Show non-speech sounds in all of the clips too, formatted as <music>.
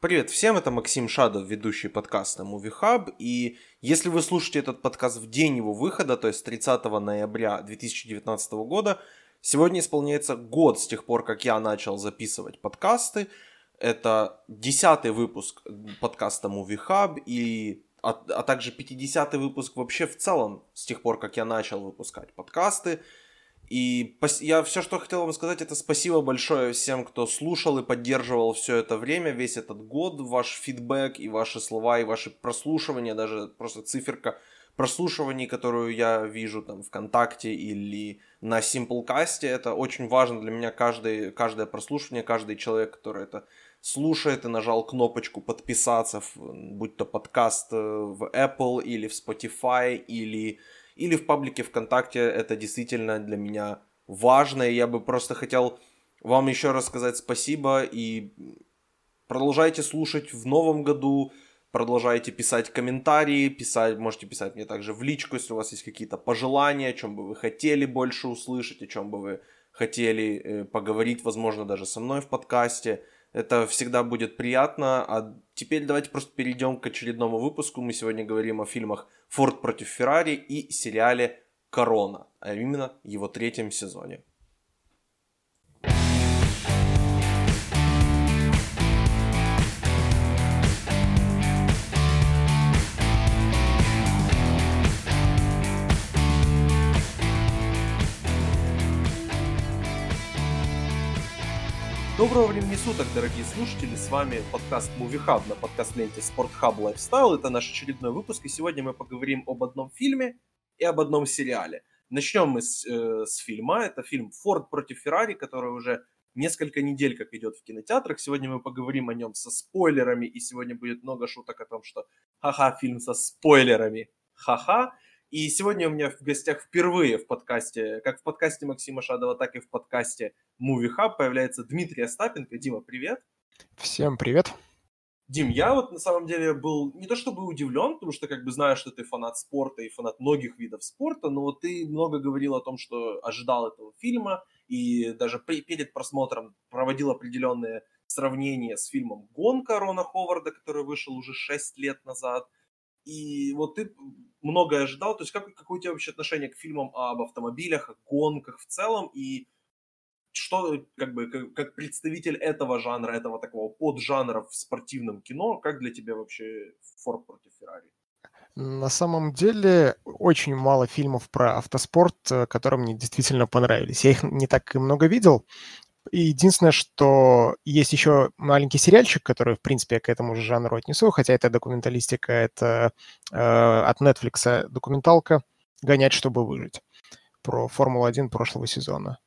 Привет всем, это Максим Шадов, ведущий подкаста Movie Hub. И если вы слушаете этот подкаст в день его выхода, то есть 30 ноября 2019 года, сегодня исполняется год с тех пор, как я начал записывать подкасты. Это десятый выпуск подкаста Movie Hub и а, а также 50-й выпуск вообще в целом с тех пор, как я начал выпускать подкасты. И я все, что хотел вам сказать, это спасибо большое всем, кто слушал и поддерживал все это время, весь этот год, ваш фидбэк и ваши слова, и ваши прослушивания, даже просто циферка прослушиваний, которую я вижу там ВКонтакте или на Simplecast, это очень важно для меня, каждый, каждое прослушивание, каждый человек, который это слушает и нажал кнопочку подписаться, будь то подкаст э, в Apple или в Spotify или или в паблике ВКонтакте. Это действительно для меня важно. И я бы просто хотел вам еще раз сказать спасибо и продолжайте слушать в новом году, продолжайте писать комментарии, писать, можете писать мне также в личку, если у вас есть какие-то пожелания, о чем бы вы хотели больше услышать, о чем бы вы хотели э, поговорить, возможно, даже со мной в подкасте. Это всегда будет приятно. А теперь давайте просто перейдем к очередному выпуску. Мы сегодня говорим о фильмах «Форд против Феррари» и сериале «Корона», а именно его третьем сезоне. Доброго времени суток, дорогие слушатели, с вами подкаст Movie Hub на подкаст-ленте Sport Hub Lifestyle. Это наш очередной выпуск, и сегодня мы поговорим об одном фильме и об одном сериале. Начнем мы с, э, с фильма. Это фильм «Форд против Феррари», который уже несколько недель как идет в кинотеатрах. Сегодня мы поговорим о нем со спойлерами, и сегодня будет много шуток о том, что ха-ха, фильм со спойлерами, ха-ха. И сегодня у меня в гостях впервые в подкасте, как в подкасте Максима Шадова, так и в подкасте Movie Hub появляется Дмитрий Остапенко. Дима, привет. Всем привет. Дим, я вот на самом деле был не то чтобы удивлен, потому что как бы знаю, что ты фанат спорта и фанат многих видов спорта, но вот ты много говорил о том, что ожидал этого фильма и даже при, перед просмотром проводил определенные сравнения с фильмом «Гонка» Рона Ховарда, который вышел уже 6 лет назад – и вот ты многое ожидал, то есть как, какое у тебя вообще отношение к фильмам об автомобилях, о гонках в целом, и что, как бы, как, как представитель этого жанра, этого такого поджанра в спортивном кино, как для тебя вообще Форд против Феррари? На самом деле очень мало фильмов про автоспорт, э, которые мне действительно понравились. Я их не так и много видел, единственное, что есть еще маленький сериальчик, который, в принципе, я к этому же жанру отнесу, хотя это документалистика, это э, от Netflix документалка «Гонять, чтобы выжить» про Формулу-1 прошлого сезона.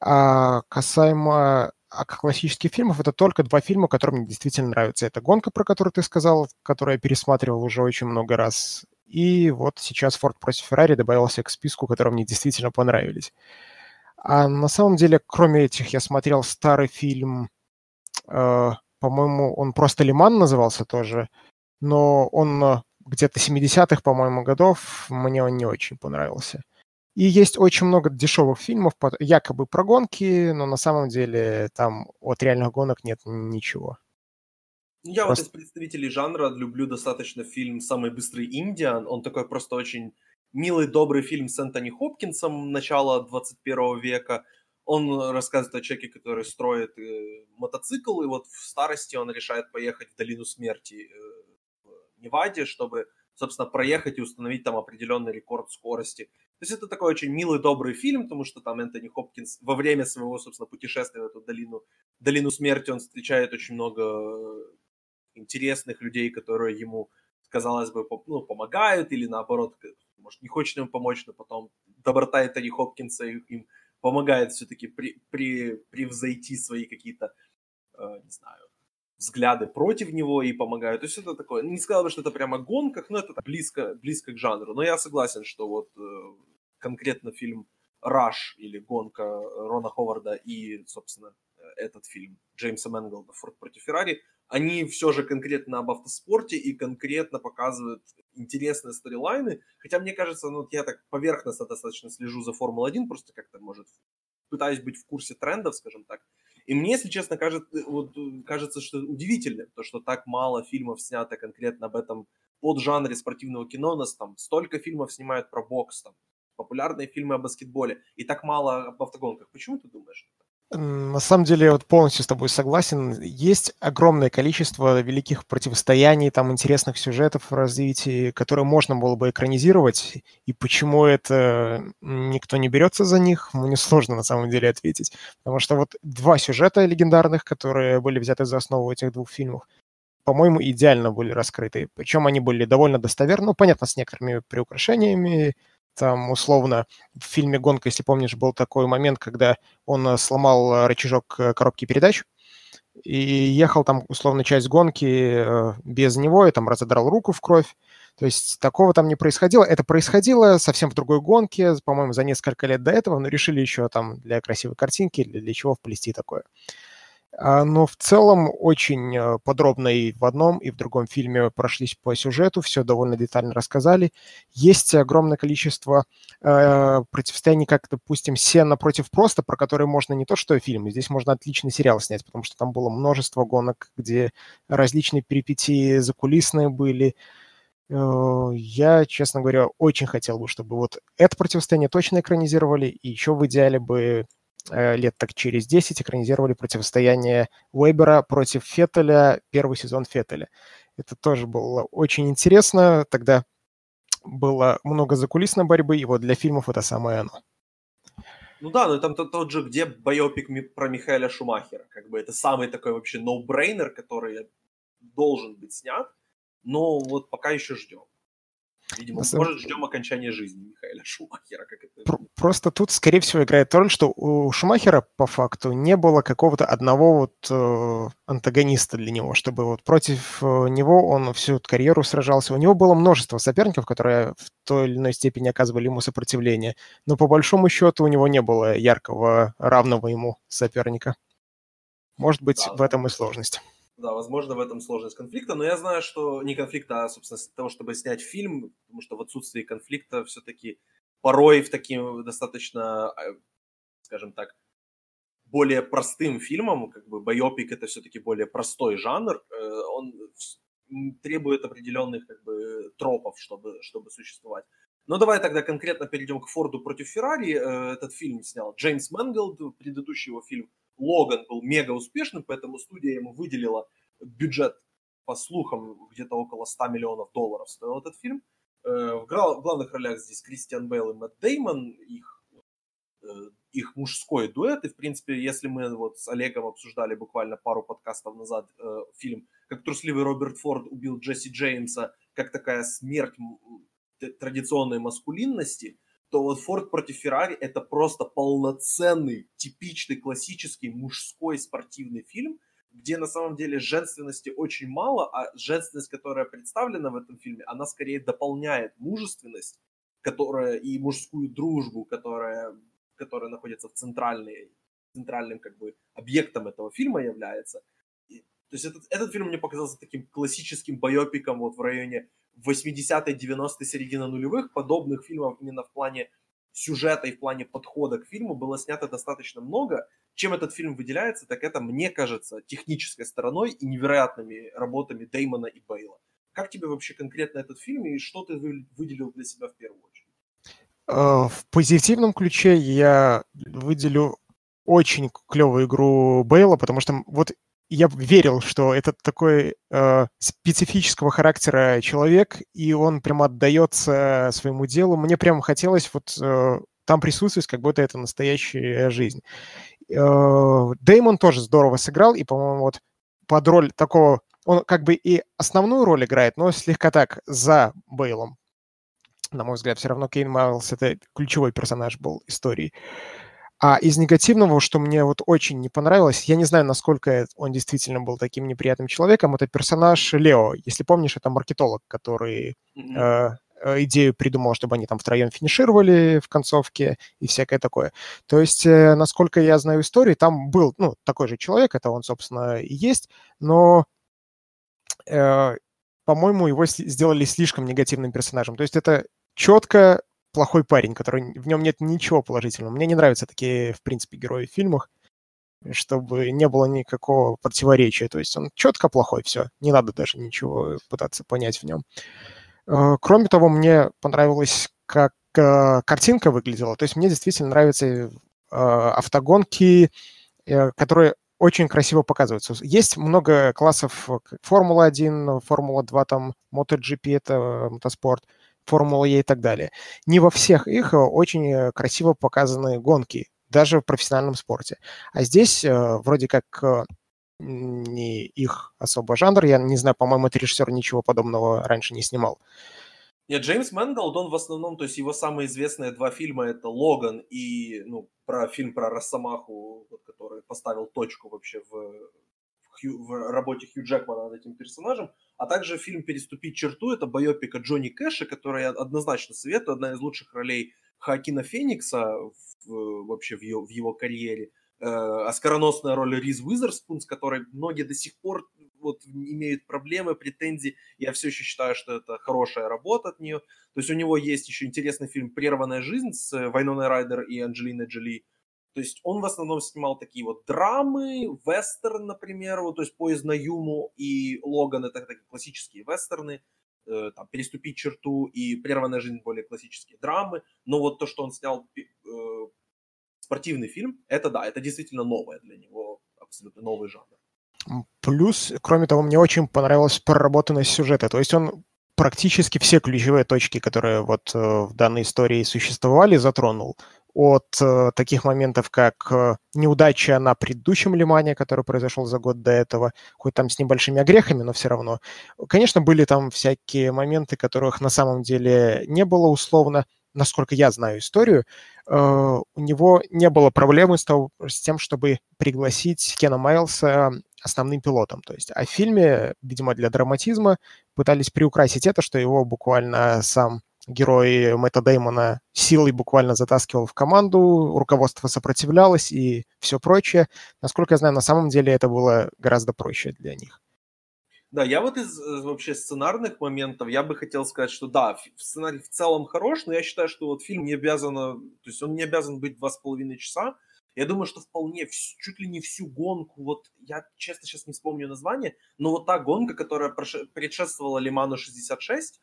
А касаемо а классических фильмов, это только два фильма, которые мне действительно нравятся. Это «Гонка», про которую ты сказал, которую я пересматривал уже очень много раз. И вот сейчас «Форд против Феррари» добавился к списку, которые мне действительно понравились. А на самом деле, кроме этих, я смотрел старый фильм, э, по-моему, он просто «Лиман» назывался тоже, но он э, где-то 70-х, по-моему, годов, мне он не очень понравился. И есть очень много дешевых фильмов, якобы про гонки, но на самом деле там от реальных гонок нет ничего. Я просто... вот из представителей жанра люблю достаточно фильм «Самый быстрый Индиан». Он такой просто очень милый, добрый фильм с Энтони Хопкинсом начала 21 века. Он рассказывает о человеке, который строит э, мотоцикл, и вот в старости он решает поехать в долину смерти э, в Неваде, чтобы, собственно, проехать и установить там определенный рекорд скорости. То есть это такой очень милый, добрый фильм, потому что там Энтони Хопкинс во время своего, собственно, путешествия в эту долину, долину смерти он встречает очень много интересных людей, которые ему, казалось бы, ну, помогают или наоборот может, не хочет ему помочь, но потом доброта Энтони Хопкинса им помогает все-таки при, при, превзойти свои какие-то, э, не знаю, взгляды против него и помогают. То есть это такое, не сказал бы, что это прямо гонках, но это близко, близко к жанру. Но я согласен, что вот э, конкретно фильм «Раш» или «Гонка» Рона Ховарда и, собственно, этот фильм Джеймса Мэнголда «Форд против Феррари», они все же конкретно об автоспорте и конкретно показывают интересные сторилайны. Хотя мне кажется, ну, я так поверхностно достаточно слежу за Формулой-1, просто как-то, может, пытаюсь быть в курсе трендов, скажем так. И мне, если честно, кажется, вот, кажется, что удивительно, то, что так мало фильмов снято конкретно об этом поджанре спортивного кино. У нас там столько фильмов снимают про бокс, там, популярные фильмы о баскетболе, и так мало об автогонках. Почему ты думаешь? На самом деле, я вот полностью с тобой согласен. Есть огромное количество великих противостояний, там интересных сюжетов в развитии, которые можно было бы экранизировать. И почему это никто не берется за них, <laughs> мне сложно на самом деле ответить. Потому что вот два сюжета легендарных, которые были взяты за основу этих двух фильмов, по-моему, идеально были раскрыты. Причем они были довольно достоверны, ну, понятно, с некоторыми приукрашениями, там, условно, в фильме «Гонка», если помнишь, был такой момент, когда он э, сломал э, рычажок э, коробки передач и ехал там, условно, часть гонки без него, и там разодрал руку в кровь. То есть такого там не происходило. Это происходило совсем в другой гонке, по-моему, за несколько лет до этого, но решили еще там для красивой картинки, для, для чего вплести такое. А, но в целом очень э, подробно и в одном, и в другом фильме прошлись по сюжету, все довольно детально рассказали. Есть огромное количество э, противостояний, как, допустим, «Сена против просто», про которые можно не то что фильм, здесь можно отличный сериал снять, потому что там было множество гонок, где различные перипетии закулисные были. Э, я, честно говоря, очень хотел бы, чтобы вот это противостояние точно экранизировали, и еще в идеале бы лет так через 10 экранизировали противостояние Уэбера против Феттеля, первый сезон Феттеля. Это тоже было очень интересно. Тогда было много закулисной борьбы, и вот для фильмов это самое оно. Ну да, но там тот, тот же, где байопик про Михаэля Шумахера. Как бы это самый такой вообще ноу-брейнер, который должен быть снят. Но вот пока еще ждем. Видимо, На может, ждем окончания жизни Михаила Шумахера. Как это... Просто тут, скорее всего, играет роль, что у Шумахера, по факту, не было какого-то одного вот э, антагониста для него, чтобы вот против э, него он всю карьеру сражался. У него было множество соперников, которые в той или иной степени оказывали ему сопротивление. Но по большому счету у него не было яркого, равного ему соперника. Может быть, да, в этом и сложность. Да, возможно, в этом сложность конфликта, но я знаю, что не конфликта, а, собственно, того, чтобы снять фильм, потому что в отсутствии конфликта все-таки порой в таким достаточно, а, скажем так, более простым фильмом, как бы байопик это все-таки более простой жанр, э, он требует определенных как бы тропов, чтобы, чтобы существовать. Но давай тогда конкретно перейдем к Форду против Феррари. Э, этот фильм снял Джеймс Мэнголд, предыдущий его фильм Логан был мега успешным, поэтому студия ему выделила бюджет, по слухам, где-то около 100 миллионов долларов стоил этот фильм. Э, в главных ролях здесь Кристиан Бейл и Мэтт Деймон, их, э, их мужской дуэт. И, в принципе, если мы вот с Олегом обсуждали буквально пару подкастов назад э, фильм «Как трусливый Роберт Форд убил Джесси Джеймса», как такая смерть традиционной маскулинности – то вот Форд против Феррари это просто полноценный, типичный, классический мужской спортивный фильм, где на самом деле женственности очень мало, а женственность, которая представлена в этом фильме, она скорее дополняет мужественность, которая и мужскую дружбу, которая, которая находится в центральной, центральным как бы объектом этого фильма является. И, то есть этот, этот фильм мне показался таким классическим байопиком вот в районе 80-е, 90-е, середина нулевых подобных фильмов именно в плане сюжета и в плане подхода к фильму было снято достаточно много. Чем этот фильм выделяется, так это, мне кажется, технической стороной и невероятными работами Деймона и Бейла. Как тебе вообще конкретно этот фильм и что ты выделил для себя в первую очередь? Э, в позитивном ключе я выделю очень клевую игру Бейла, потому что вот я верил, что это такой э, специфического характера человек, и он прямо отдается своему делу. Мне прямо хотелось вот э, там присутствовать, как будто это настоящая жизнь. Э, Деймон тоже здорово сыграл, и, по-моему, вот под роль такого... Он как бы и основную роль играет, но слегка так за Бейлом. На мой взгляд, все равно Кейн Майлз — это ключевой персонаж был истории. А из негативного, что мне вот очень не понравилось, я не знаю, насколько он действительно был таким неприятным человеком, это персонаж Лео. Если помнишь, это маркетолог, который mm-hmm. э, идею придумал, чтобы они там втроем финишировали в концовке и всякое такое. То есть, э, насколько я знаю историю, там был, ну, такой же человек, это он, собственно, и есть, но э, по-моему, его сделали слишком негативным персонажем. То есть это четко плохой парень, который в нем нет ничего положительного. Мне не нравятся такие, в принципе, герои в фильмах. чтобы не было никакого противоречия. То есть он четко плохой, все, не надо даже ничего пытаться понять в нем. Э, кроме того, мне понравилось, как э, картинка выглядела. То есть мне действительно нравятся э, автогонки, которые очень красиво показываются. Есть много классов Формула-1, Формула-2, там, MotoGP, это мотоспорт, Формула Е и так далее. Не во всех их очень красиво показаны гонки даже в профессиональном спорте. А здесь э, вроде как э, не их особо жанр. Я не знаю, по-моему, этот режиссер ничего подобного раньше не снимал. Нет, Джеймс Мэнголд, он в основном, то есть его самые известные два фильма это «Логан» и ну, про фильм про Росомаху, который поставил точку вообще в, Хью, в работе Хью Джекмана над этим персонажем, а также фильм «Переступить черту», это байопика Джонни Кэша, который я однозначно советую, одна из лучших ролей Хакина Феникса в, вообще в его, в его карьере. Э, оскароносная роль Риз Уизерспун, с которой многие до сих пор вот имеют проблемы, претензии. Я все еще считаю, что это хорошая работа от нее. То есть у него есть еще интересный фильм «Прерванная жизнь» с Вайноной Райдер и Анджелиной Джоли. То есть он в основном снимал такие вот драмы, вестерн, например, вот, то есть «Поезд на Юму» и «Логан» — это такие классические вестерны. Э, там, переступить черту и прерванная жизнь более классические драмы. Но вот то, что он снял э, спортивный фильм, это да, это действительно новое для него, абсолютно новый жанр. Плюс, кроме того, мне очень понравилась проработанность сюжета. То есть он практически все ключевые точки, которые вот э, в данной истории существовали, затронул от э, таких моментов, как э, неудача на предыдущем Лимане, который произошел за год до этого, хоть там с небольшими огрехами, но все равно. Конечно, были там всякие моменты, которых на самом деле не было условно, насколько я знаю историю, э, у него не было проблемы с, того, с тем, чтобы пригласить Кена Майлса основным пилотом. То есть, а в фильме, видимо, для драматизма пытались приукрасить это, что его буквально сам герой Мэтта Деймона силой буквально затаскивал в команду, руководство сопротивлялось и все прочее. Насколько я знаю, на самом деле это было гораздо проще для них. Да, я вот из э, вообще сценарных моментов, я бы хотел сказать, что да, сценарий в целом хорош, но я считаю, что вот фильм не обязан, то есть он не обязан быть два с половиной часа. Я думаю, что вполне, чуть ли не всю гонку, вот я честно сейчас не вспомню название, но вот та гонка, которая предшествовала Лиману 66,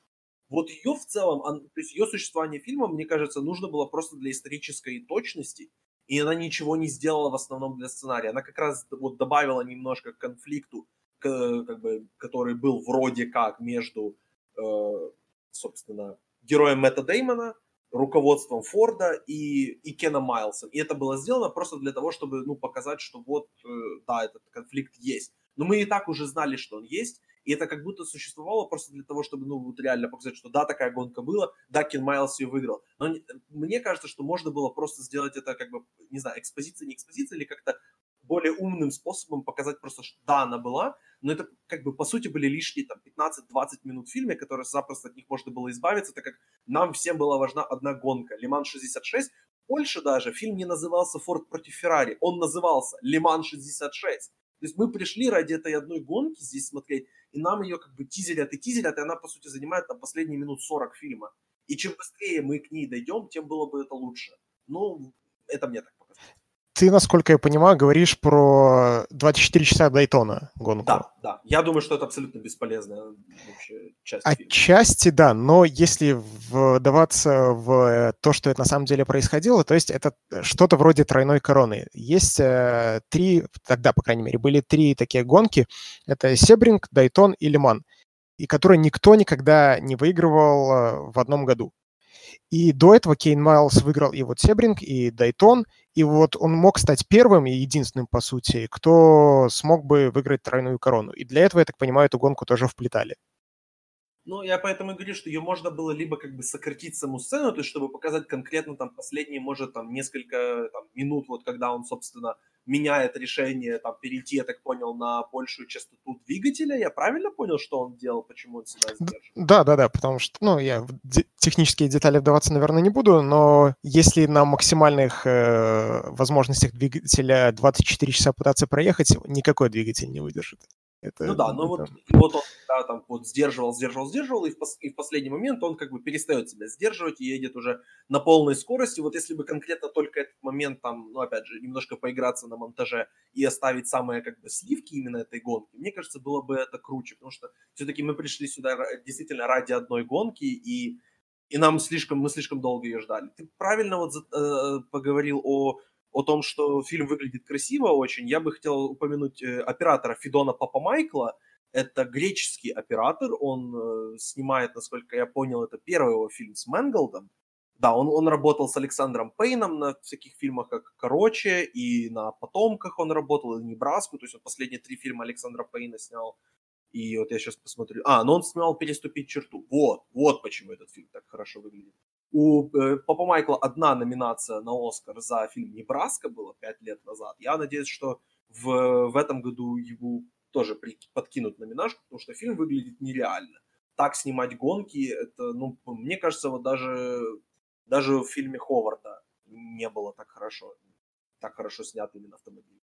вот ее в целом, то есть ее существование фильма, мне кажется, нужно было просто для исторической точности, и она ничего не сделала в основном для сценария. Она как раз вот добавила немножко к конфликту, к, как бы, который был вроде как между, э, собственно, героем Мэтта Деймона, руководством Форда и, и Кена Майлса. И это было сделано просто для того, чтобы ну, показать, что вот, э, да, этот конфликт есть. Но мы и так уже знали, что он есть, и это как будто существовало просто для того, чтобы, ну, вот реально показать, что да, такая гонка была, да, Кен Майлз ее выиграл. Но мне кажется, что можно было просто сделать это, как бы, не знаю, экспозиция, не экспозиция, или как-то более умным способом показать просто, что да, она была, но это как бы по сути были лишние там 15-20 минут в фильме, которые запросто от них можно было избавиться, так как нам всем была важна одна гонка. Лиман 66. Польша даже фильм не назывался Форд против Феррари, он назывался Лиман 66. То есть мы пришли ради этой одной гонки здесь смотреть, и нам ее как бы тизерят и тизерят, и она, по сути, занимает там последние минут 40 фильма. И чем быстрее мы к ней дойдем, тем было бы это лучше. Ну, это мне так ты, насколько я понимаю, говоришь про 24 часа Дайтона гонку. Да, да. Я думаю, что это абсолютно бесполезная вообще часть Отчасти, да, но если вдаваться в то, что это на самом деле происходило, то есть это что-то вроде тройной короны. Есть э, три, тогда, по крайней мере, были три такие гонки. Это Себринг, Дайтон и Лиман, и которые никто никогда не выигрывал э, в одном году. И до этого Кейн Майлз выиграл и вот Себринг, и Дайтон, и вот он мог стать первым и единственным, по сути, кто смог бы выиграть тройную корону. И для этого, я так понимаю, эту гонку тоже вплетали. Ну, я поэтому и говорю, что ее можно было либо как бы сократить саму сцену, то есть чтобы показать конкретно там последние, может, там несколько там, минут, вот когда он, собственно, меняет решение там перейти, я так понял, на большую частоту двигателя. Я правильно понял, что он делал, почему он себя сдерживает? Да, да, да, потому что, ну, я в де- технические детали вдаваться, наверное, не буду, но если на максимальных э, возможностях двигателя 24 часа пытаться проехать, никакой двигатель не выдержит. Это, ну да, но вот, вот он да, там вот сдерживал, сдерживал, сдерживал, и в, пос, и в последний момент он как бы перестает себя сдерживать и едет уже на полной скорости. Вот если бы конкретно только этот момент там, ну опять же, немножко поиграться на монтаже и оставить самые как бы сливки именно этой гонки, мне кажется, было бы это круче, потому что все-таки мы пришли сюда действительно ради одной гонки, и и нам слишком, мы слишком долго ее ждали. Ты правильно вот э, поговорил о, о том, что фильм выглядит красиво очень. Я бы хотел упомянуть э, оператора Федона Папа Майкла. Это греческий оператор, он э, снимает, насколько я понял, это первый его фильм с Мэнголдом. Да, он, он работал с Александром Пейном на всяких фильмах, как «Короче», и на «Потомках» он работал, и «Небраску», то есть он последние три фильма Александра Пейна снял. И вот я сейчас посмотрю. А, ну он снимал «Переступить черту». Вот, вот почему этот фильм так хорошо выглядит. У э, Папа Майкла одна номинация на Оскар за фильм «Небраска» было пять лет назад. Я надеюсь, что в, в этом году его тоже при, подкинут номинашку, потому что фильм выглядит нереально. Так снимать гонки, это, ну, мне кажется, вот даже, даже в фильме Ховарда не было так хорошо, так хорошо снят именно автомобиль.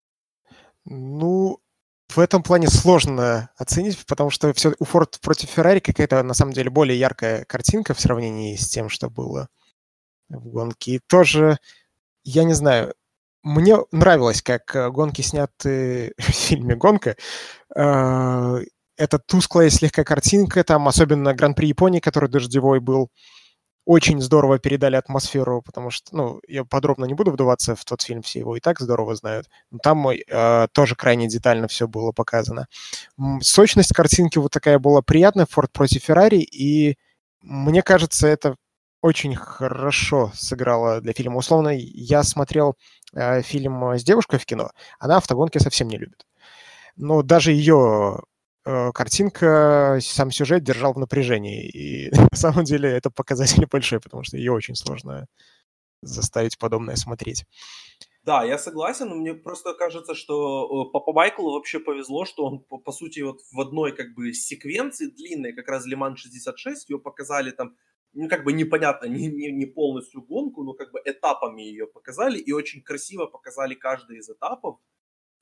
Ну, в этом плане сложно оценить, потому что все, у Ford против Ferrari какая-то на самом деле более яркая картинка в сравнении с тем, что было в гонке. И тоже, я не знаю, мне нравилось, как э, гонки сняты <laughs> в фильме «Гонка». Э, это тусклая слегка картинка, там особенно Гран-при Японии, который дождевой был очень здорово передали атмосферу, потому что, ну, я подробно не буду вдаваться в тот фильм, все его и так здорово знают. Но там э, тоже крайне детально все было показано. Сочность картинки вот такая была приятная, Форд против Феррари, и мне кажется, это очень хорошо сыграло для фильма. Условно, я смотрел э, фильм с девушкой в кино, она автогонки совсем не любит. Но даже ее картинка, сам сюжет держал в напряжении. И <laughs> на самом деле это показатель <laughs> большой, потому что ее очень сложно заставить подобное смотреть. Да, я согласен, мне просто кажется, что Папа Майклу вообще повезло, что он, по, по сути, вот в одной как бы секвенции длинной, как раз Лиман 66, ее показали там, ну, как бы непонятно, <laughs> не, не, не полностью гонку, но как бы этапами ее показали, и очень красиво показали каждый из этапов.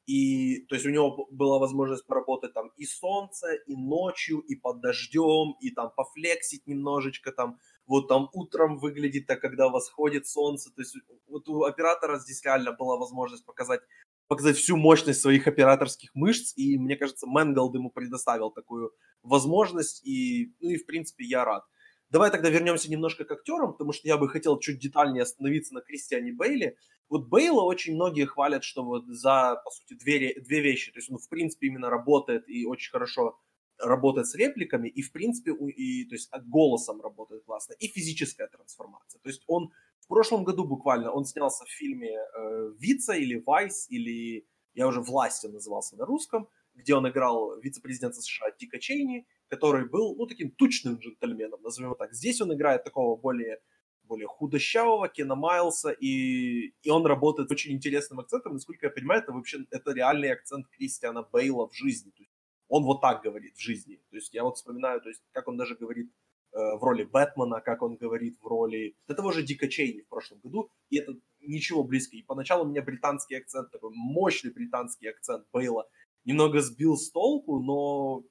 И, то есть, у него была возможность поработать там и солнце, и ночью, и под дождем, и там пофлексить немножечко, там, вот там утром выглядит так, когда восходит солнце. То есть, вот у оператора здесь реально была возможность показать показать всю мощность своих операторских мышц, и мне кажется, Мэнголд ему предоставил такую возможность, и, ну и в принципе я рад. Давай тогда вернемся немножко к актерам, потому что я бы хотел чуть детальнее остановиться на Кристиане Бейли. Вот Бейла очень многие хвалят, что вот за, по сути, две, две вещи. То есть он, в принципе, именно работает и очень хорошо работает с репликами, и, в принципе, и, то есть голосом работает классно, и физическая трансформация. То есть он в прошлом году буквально, он снялся в фильме э, «Вица» или «Вайс», или я уже «Власти» назывался на русском, где он играл вице-президента США Дика Чейни, который был, ну, таким тучным джентльменом, назовем его так. Здесь он играет такого более более худощавого Кена Майлса, и, и он работает с очень интересным акцентом. Насколько я понимаю, это вообще это реальный акцент Кристиана Бейла в жизни. То есть он вот так говорит в жизни. То есть я вот вспоминаю, то есть как он даже говорит э, в роли Бэтмена, как он говорит в роли да того же Дика Чейни в прошлом году, и это ничего близко. И поначалу у меня британский акцент, такой мощный британский акцент Бейла, немного сбил с толку, но,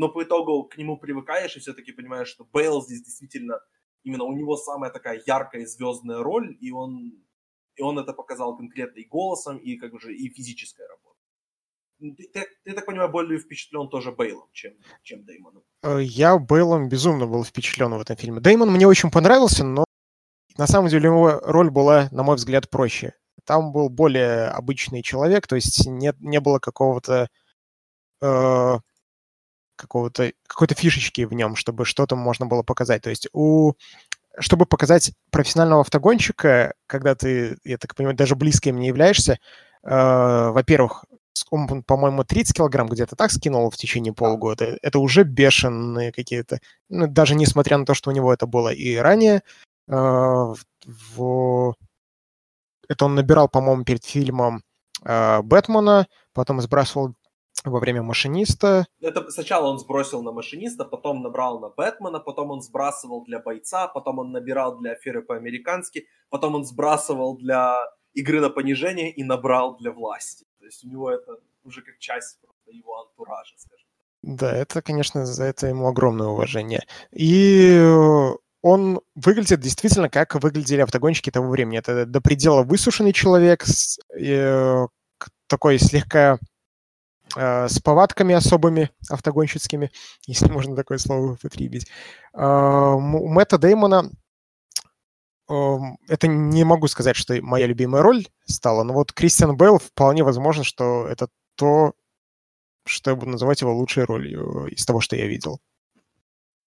но по итогу к нему привыкаешь и все-таки понимаешь, что Бейл здесь действительно именно у него самая такая яркая звездная роль, и он, и он это показал конкретно и голосом, и как же и физической работой. Ты, ты, ты, так понимаю, более впечатлен тоже Бейлом, чем, чем Деймоном. Э, я Бейлом безумно был впечатлен в этом фильме. Деймон мне очень понравился, но на самом деле его роль была, на мой взгляд, проще. Там был более обычный человек, то есть не, не было какого-то э, какого-то, какой-то фишечки в нем, чтобы что-то можно было показать. То есть у чтобы показать профессионального автогонщика, когда ты, я так понимаю, даже близким не являешься, э, во-первых, он, по-моему, 30 килограмм где-то так скинул в течение полугода. Это уже бешеные какие-то, ну, даже несмотря на то, что у него это было и ранее. Э, в... Это он набирал, по-моему, перед фильмом э, Бэтмена, потом сбрасывал во время машиниста. Это сначала он сбросил на машиниста, потом набрал на Бэтмена, потом он сбрасывал для бойца, потом он набирал для аферы по-американски, потом он сбрасывал для игры на понижение и набрал для власти. То есть у него это уже как часть его антуража, скажем. Да, это, конечно, за это ему огромное уважение. И он выглядит действительно, как выглядели автогонщики того времени. Это до предела высушенный человек, с, э, такой слегка с повадками особыми автогонщицкими, <laughs> если можно такое слово употребить. Э, у Мэтта Деймона э, это не могу сказать, что моя любимая роль стала, но вот Кристиан Бейл вполне возможно, что это то, что я буду называть его лучшей ролью из того, что я видел.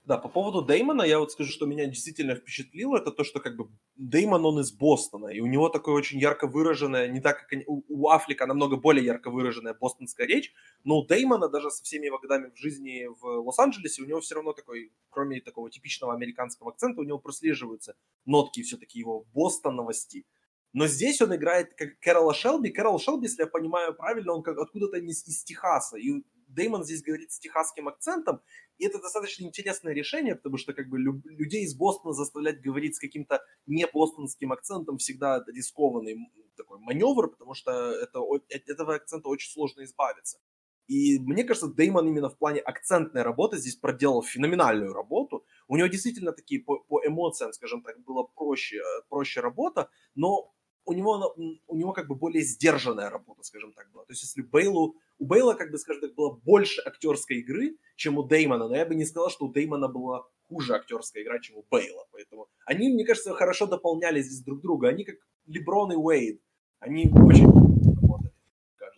Да, по поводу Деймона, я вот скажу, что меня действительно впечатлило, это то, что как бы Деймон, он из Бостона, и у него такое очень ярко выраженное, не так, как у, у Афлика намного более ярко выраженная бостонская речь, но у Деймона даже со всеми его годами в жизни в Лос-Анджелесе, у него все равно такой, кроме такого типичного американского акцента, у него прослеживаются нотки все-таки его бостоновости. Но здесь он играет как Кэрола Шелби. Кэрол Шелби, если я понимаю правильно, он как откуда-то из, из Техаса. И Деймон здесь говорит с техасским акцентом, и это достаточно интересное решение, потому что как бы людей из Бостона заставлять говорить с каким-то не бостонским акцентом всегда рискованный такой маневр, потому что это, от этого акцента очень сложно избавиться. И мне кажется, Деймон именно в плане акцентной работы здесь проделал феноменальную работу. У него действительно такие по, по эмоциям, скажем так, была проще, э, проще работа, но у него, у него как бы более сдержанная работа, скажем так, была. То есть если Бейлу, у Бейла, как бы, скажем так, было больше актерской игры, чем у Деймона, но я бы не сказал, что у Деймона была хуже актерская игра, чем у Бейла. Поэтому они, мне кажется, хорошо дополняли здесь друг друга. Они как Леброн и Уэйд. Они очень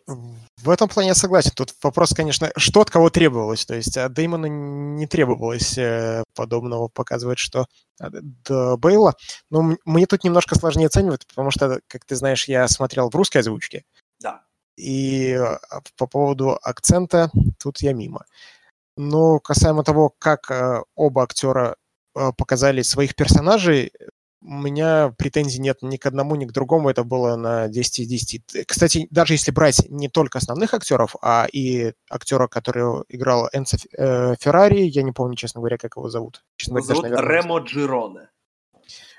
в этом плане я согласен. Тут вопрос, конечно, что от кого требовалось. То есть от Деймона не требовалось э, подобного показывать, что до Бейла. Но мне тут немножко сложнее оценивать, потому что, как ты знаешь, я смотрел в русской озвучке. Да. И а, по поводу акцента тут я мимо. Но касаемо того, как э, оба актера э, показали своих персонажей, у меня претензий нет ни к одному, ни к другому. Это было на 10 из 10. Кстати, даже если брать не только основных актеров, а и актера, который играл Энцо э, Феррари, я не помню, честно говоря, как его зовут. Честно его говоря, зовут Ремо Джироне.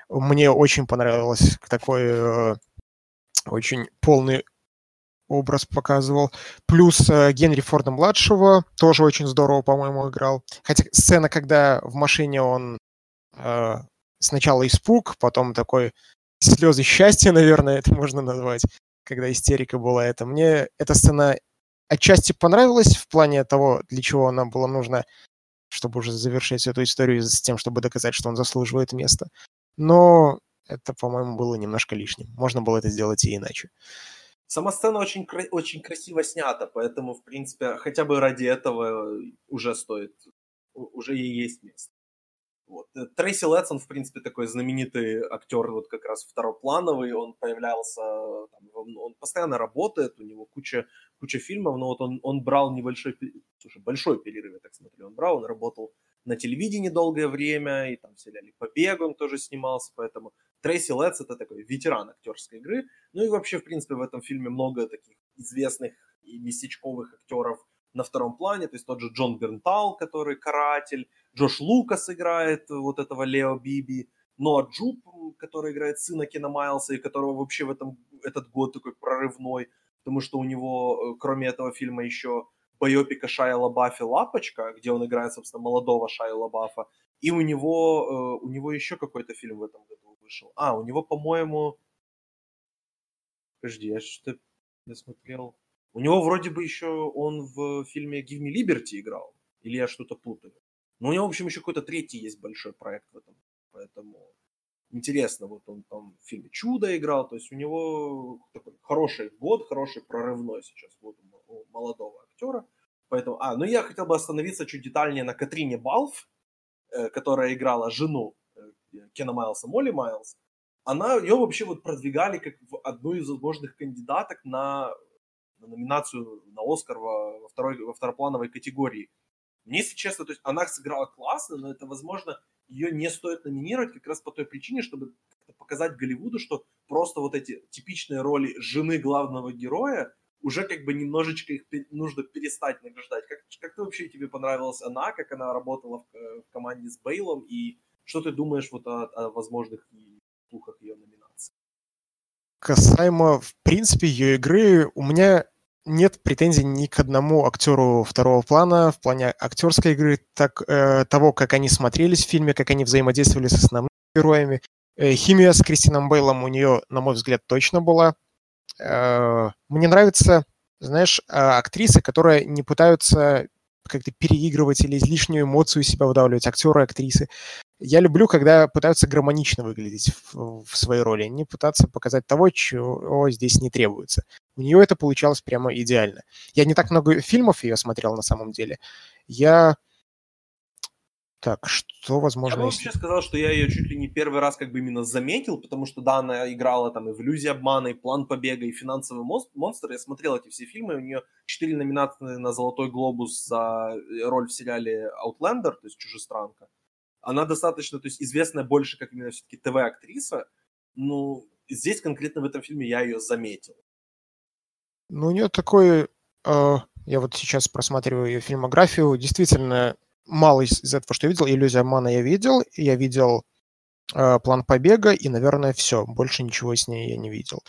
Мне очень понравилось такой э, очень полный образ показывал. Плюс э, Генри Форда-младшего тоже очень здорово, по-моему, играл. Хотя сцена, когда в машине он э, сначала испуг, потом такой слезы счастья, <laughs> наверное, это можно назвать, когда истерика была. Это мне эта сцена отчасти понравилась в плане того, для чего она была нужна, чтобы уже завершить эту историю с тем, чтобы доказать, что он заслуживает места. Но это, по-моему, было немножко лишним. Можно было это сделать и иначе. Сама сцена очень, очень красиво снята, поэтому, в принципе, хотя бы ради этого уже стоит, уже ей есть место. Вот. Э, Трейси Лэтсон, в принципе, такой знаменитый актер, вот как раз второплановый, он появлялся, там, он постоянно работает, у него куча, куча фильмов, но вот он, он брал небольшой, слушай, большой перерыв, я так смотрю, он брал, он работал на телевидении долгое время, и там в сериале «Побег» он тоже снимался, поэтому Трейси Лэтс это такой ветеран актерской игры, ну и вообще, в принципе, в этом фильме много таких известных и местечковых актеров, на втором плане, то есть тот же Джон Бернтал, который каратель, Джош Лукас играет вот этого Лео Биби, Ноа Джуб, который играет сына Кена Майлса, и которого вообще в этом, этот год такой прорывной, потому что у него, э, кроме этого фильма, еще байопика Шая Лабафи «Лапочка», где он играет, собственно, молодого Шая Лабафа, и у него, э, у него еще какой-то фильм в этом году вышел. А, у него, по-моему... Подожди, я что-то не смотрел. У него вроде бы еще он в фильме Give Me Liberty играл. Или я что-то путаю. Но у него, в общем, еще какой-то третий есть большой проект в этом. Поэтому интересно, вот он там в фильме «Чудо» играл, то есть у него такой хороший год, хороший прорывной сейчас год у молодого актера. Поэтому, а, ну я хотел бы остановиться чуть детальнее на Катрине Балф, э, которая играла жену э, Кена Майлса, Молли Майлз. Она, ее вообще вот продвигали как одну из возможных кандидаток на на номинацию на Оскар во, второй, во второплановой категории. Мне, если честно, то есть она сыграла классно, но это, возможно, ее не стоит номинировать как раз по той причине, чтобы показать Голливуду, что просто вот эти типичные роли жены главного героя, уже как бы немножечко их нужно перестать награждать. Как, как ты вообще тебе понравилась она, как она работала в, э, в команде с Бейлом, и что ты думаешь вот о, о возможных слухах ее номинации? Касаемо, в принципе, ее игры, у меня нет претензий ни к одному актеру второго плана в плане актерской игры, так, э, того, как они смотрелись в фильме, как они взаимодействовали с основными героями. Э, химия с Кристином Бейлом у нее, на мой взгляд, точно была. Э, мне нравится, знаешь, э, актрисы, которые не пытаются как-то переигрывать или излишнюю эмоцию себя выдавливать, актеры, актрисы. Я люблю, когда пытаются гармонично выглядеть в, в своей роли, не пытаться показать того, чего здесь не требуется. У нее это получалось прямо идеально. Я не так много фильмов ее смотрел на самом деле. Я так, что возможно... Я бы вообще сказал, что я ее чуть ли не первый раз как бы именно заметил, потому что, да, она играла там и в «Иллюзии обмана», и «План побега», и «Финансовый монстр». Я смотрел эти все фильмы, у нее четыре номинации на «Золотой глобус» за роль в сериале «Outlander», то есть «Чужестранка». Она достаточно, то есть известная больше как именно все-таки ТВ-актриса, ну, здесь конкретно в этом фильме я ее заметил. Ну, у нее такой... Э, я вот сейчас просматриваю ее фильмографию. Действительно, мало из, из этого, что я видел. Иллюзия обмана я видел. Я видел э, план побега, и, наверное, все. Больше ничего с ней я не видел.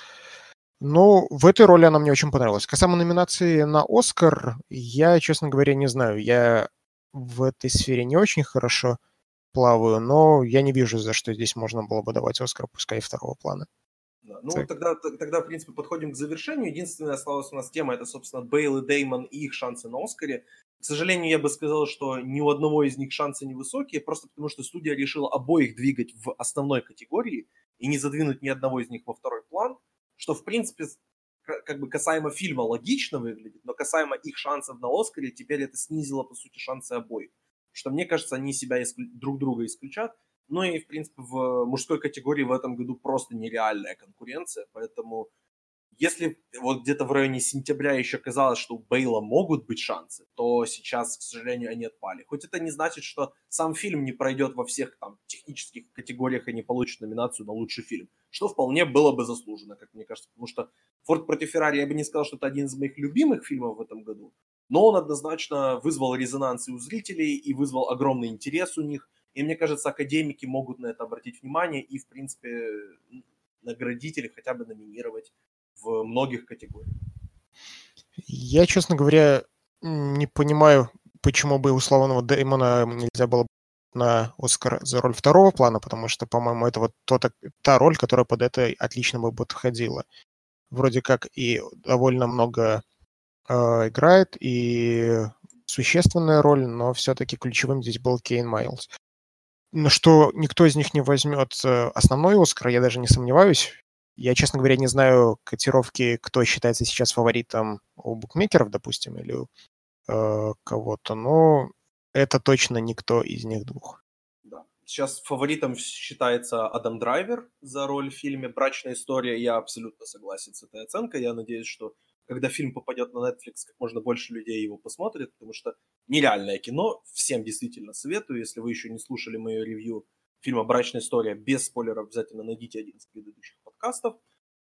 Но в этой роли она мне очень понравилась. Касаемо номинации на Оскар, я, честно говоря, не знаю. Я в этой сфере не очень хорошо плаваю, но я не вижу, за что здесь можно было бы давать Оскар, пускай второго плана. Ну, тогда, тогда, в принципе, подходим к завершению. Единственная осталась у нас тема, это, собственно, Бейл и Деймон и их шансы на Оскаре. К сожалению, я бы сказал, что ни у одного из них шансы невысокие, просто потому что студия решила обоих двигать в основной категории и не задвинуть ни одного из них во второй план, что, в принципе, как бы касаемо фильма логично выглядит, но касаемо их шансов на Оскаре, теперь это снизило, по сути, шансы обоих. Что, мне кажется, они себя исклю... друг друга исключат. Ну и, в принципе, в мужской категории в этом году просто нереальная конкуренция, поэтому если вот где-то в районе сентября еще казалось, что у Бейла могут быть шансы, то сейчас, к сожалению, они отпали. Хоть это не значит, что сам фильм не пройдет во всех там технических категориях и не получит номинацию на лучший фильм, что вполне было бы заслужено, как мне кажется, потому что «Форд против Феррари» я бы не сказал, что это один из моих любимых фильмов в этом году, но он однозначно вызвал резонанс у зрителей, и вызвал огромный интерес у них, и мне кажется, академики могут на это обратить внимание и, в принципе, наградить или хотя бы номинировать в многих категориях. Я, честно говоря, не понимаю, почему бы условного Дэймона нельзя было на Оскар за роль второго плана, потому что, по-моему, это вот то, та роль, которая под это отлично бы подходила. Вроде как и довольно много играет, и существенная роль, но все-таки ключевым здесь был Кейн Майлз. Но что никто из них не возьмет э, основной Оскар, я даже не сомневаюсь. Я, честно говоря, не знаю котировки, кто считается сейчас фаворитом у букмекеров, допустим, или у э, кого-то, но это точно никто из них двух. Да. Сейчас фаворитом считается Адам Драйвер за роль в фильме «Брачная история». Я абсолютно согласен с этой оценкой. Я надеюсь, что когда фильм попадет на Netflix, как можно больше людей его посмотрит, потому что нереальное кино. Всем действительно советую. Если вы еще не слушали мое ревью фильма «Брачная история», без спойлеров обязательно найдите один из предыдущих подкастов.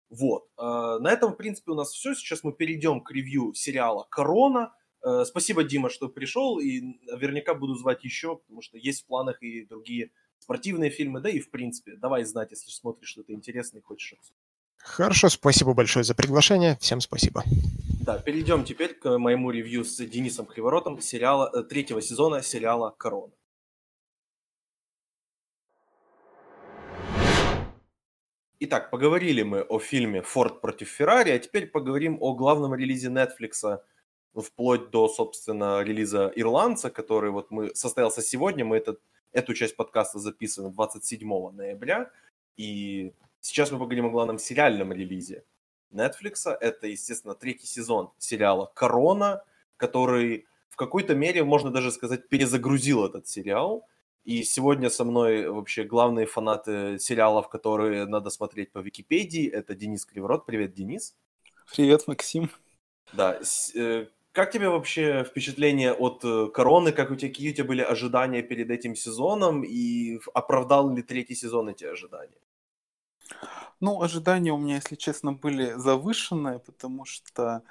Вот. Э, на этом, в принципе, у нас все. Сейчас мы перейдем к ревью сериала «Корона». Э, спасибо, Дима, что пришел, и наверняка буду звать еще, потому что есть в планах и другие спортивные фильмы, да и в принципе, давай знать, если смотришь что-то интересное и хочешь обсудить. Хорошо, спасибо большое за приглашение. Всем спасибо. Да, перейдем теперь к моему ревью с Денисом Криворотом сериала, э, третьего сезона сериала «Корона». Итак, поговорили мы о фильме «Форд против Феррари», а теперь поговорим о главном релизе Netflix, вплоть до, собственно, релиза «Ирландца», который вот мы состоялся сегодня. Мы этот, эту часть подкаста записываем 27 ноября. И сейчас мы поговорим о главном сериальном релизе Netflix. Это, естественно, третий сезон сериала «Корона», который в какой-то мере, можно даже сказать, перезагрузил этот сериал – и сегодня со мной вообще главные фанаты сериалов, которые надо смотреть по Википедии. Это Денис Криворот. Привет, Денис. Привет, Максим. Да. Э, как тебе вообще впечатление от э, короны? Как у тебя, какие у тебя были ожидания перед этим сезоном? И оправдал ли третий сезон эти ожидания? Ну, ожидания у меня, если честно, были завышенные, потому что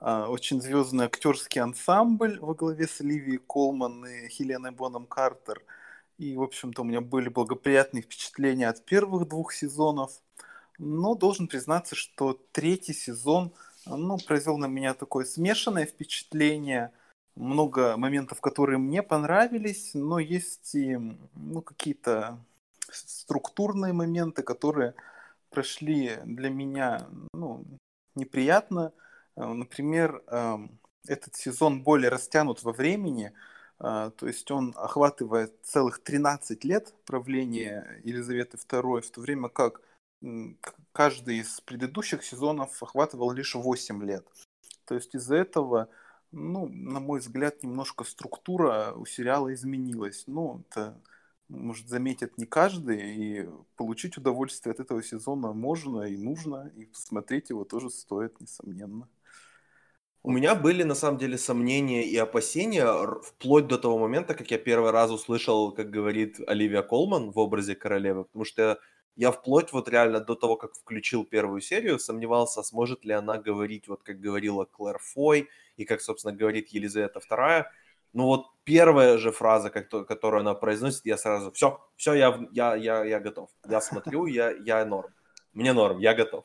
э, очень звездный актерский ансамбль во главе с Оливией Колман и Хеленой Боном Картер – и, в общем-то, у меня были благоприятные впечатления от первых двух сезонов. Но должен признаться, что третий сезон ну, произвел на меня такое смешанное впечатление. Много моментов, которые мне понравились, но есть и ну, какие-то структурные моменты, которые прошли для меня ну, неприятно. Э, например, эм, этот сезон более растянут во времени, э, то есть он охватывает целых 13 лет правления Елизаветы II, в то время как каждый из предыдущих сезонов охватывал лишь 8 лет. То есть из-за этого, ну, на мой взгляд, немножко структура у сериала изменилась. Ну, это может, заметит не каждый, и получить удовольствие от этого сезона можно и нужно, и посмотреть его тоже стоит, несомненно. У меня были, на самом деле, сомнения и опасения вплоть до того момента, как я первый раз услышал, как говорит Оливия Колман в образе королевы, потому что я, я вплоть вот реально до того, как включил первую серию, сомневался, сможет ли она говорить, вот как говорила Клэр Фой, и как, собственно, говорит Елизавета II, ну вот первая же фраза, которую она произносит, я сразу, все, все, я, я, я, я готов. Я смотрю, я, я норм. Мне норм, я готов.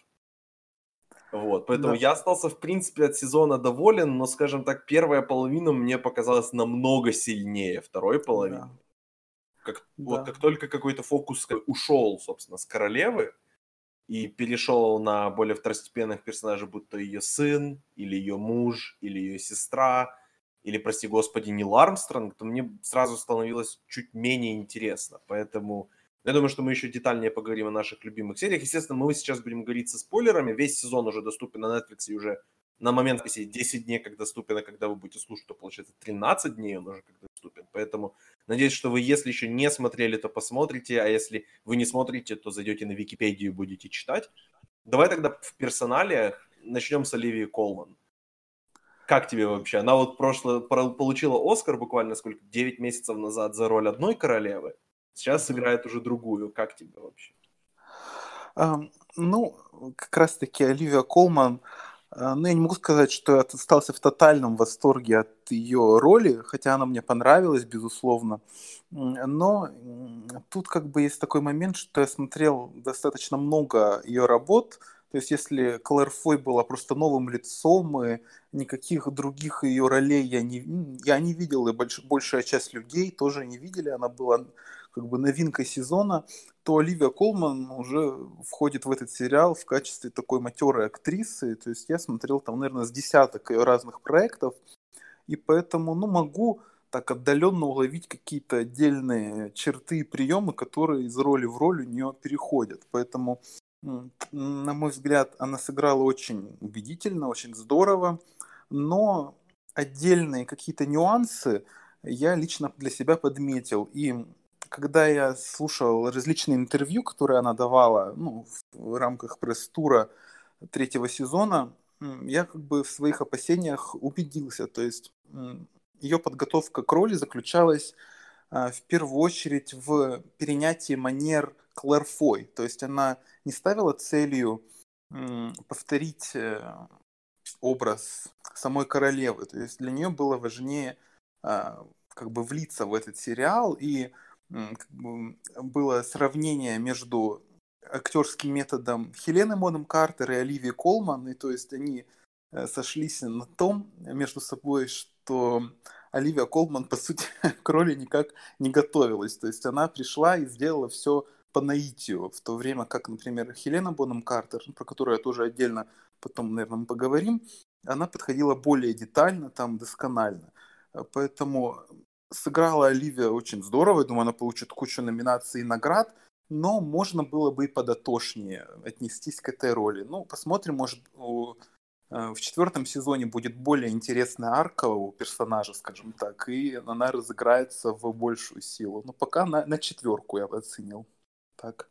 Вот, поэтому да. я остался, в принципе, от сезона доволен, но, скажем так, первая половина мне показалась намного сильнее второй половины. Да. Как, да. Вот как только какой-то фокус ушел, собственно, с королевы и перешел на более второстепенных персонажей, будь то ее сын, или ее муж, или ее сестра, или, прости господи, Нил Армстронг, то мне сразу становилось чуть менее интересно. Поэтому я думаю, что мы еще детальнее поговорим о наших любимых сериях. Естественно, мы сейчас будем говорить со спойлерами. Весь сезон уже доступен на Netflix и уже на момент записи 10 дней, как доступен, а когда вы будете слушать, то получается 13 дней он уже как доступен. Поэтому надеюсь, что вы, если еще не смотрели, то посмотрите, а если вы не смотрите, то зайдете на Википедию и будете читать. Давай тогда в персонале начнем с Оливии Колман. Как тебе вообще? Она вот прошлое получила Оскар буквально сколько? 9 месяцев назад за роль одной королевы. Сейчас сыграет уже другую. Как тебе вообще? Um, ну, как раз-таки Оливия Колман, uh, ну, я не могу сказать, что я остался в тотальном восторге от ее роли, хотя она мне понравилась, безусловно. Но тут как бы есть такой момент, что я смотрел достаточно много ее работ, то есть если Клэр Фой была просто новым лицом, и никаких других ее ролей я не, я не видел, и больш, большая часть людей тоже не видели, она была как бы новинкой сезона, то Оливия Колман уже входит в этот сериал в качестве такой матерой актрисы. То есть я смотрел там, наверное, с десяток ее разных проектов, и поэтому, ну, могу так отдаленно уловить какие-то отдельные черты и приемы, которые из роли в роль у нее переходят. Поэтому на мой взгляд, она сыграла очень убедительно, очень здорово, но отдельные какие-то нюансы я лично для себя подметил. И когда я слушал различные интервью, которые она давала ну, в рамках пресс-тура третьего сезона, я как бы в своих опасениях убедился. То есть ее подготовка к роли заключалась в первую очередь в перенятии манер Клэр Фой. То есть она не ставила целью повторить э, образ самой королевы. То есть для нее было важнее а, как бы влиться в этот сериал и как бы, было сравнение между актерским методом Хелены Моном Картер и Оливии Колман, и то есть они э, сошлись на том между собой, что Оливия Колман, по сути, <laughs> к роли никак не готовилась. То есть она пришла и сделала все по наитию, в то время как, например, Хелена Боном Картер, про которую я тоже отдельно потом, наверное, мы поговорим, она подходила более детально, там, досконально. Поэтому сыграла Оливия очень здорово, я думаю, она получит кучу номинаций и наград, но можно было бы и подотошнее отнестись к этой роли. Ну, посмотрим, может, у, в четвертом сезоне будет более интересная арка у персонажа, скажем так, и она разыграется в большую силу. Но пока на, на четверку я бы оценил так.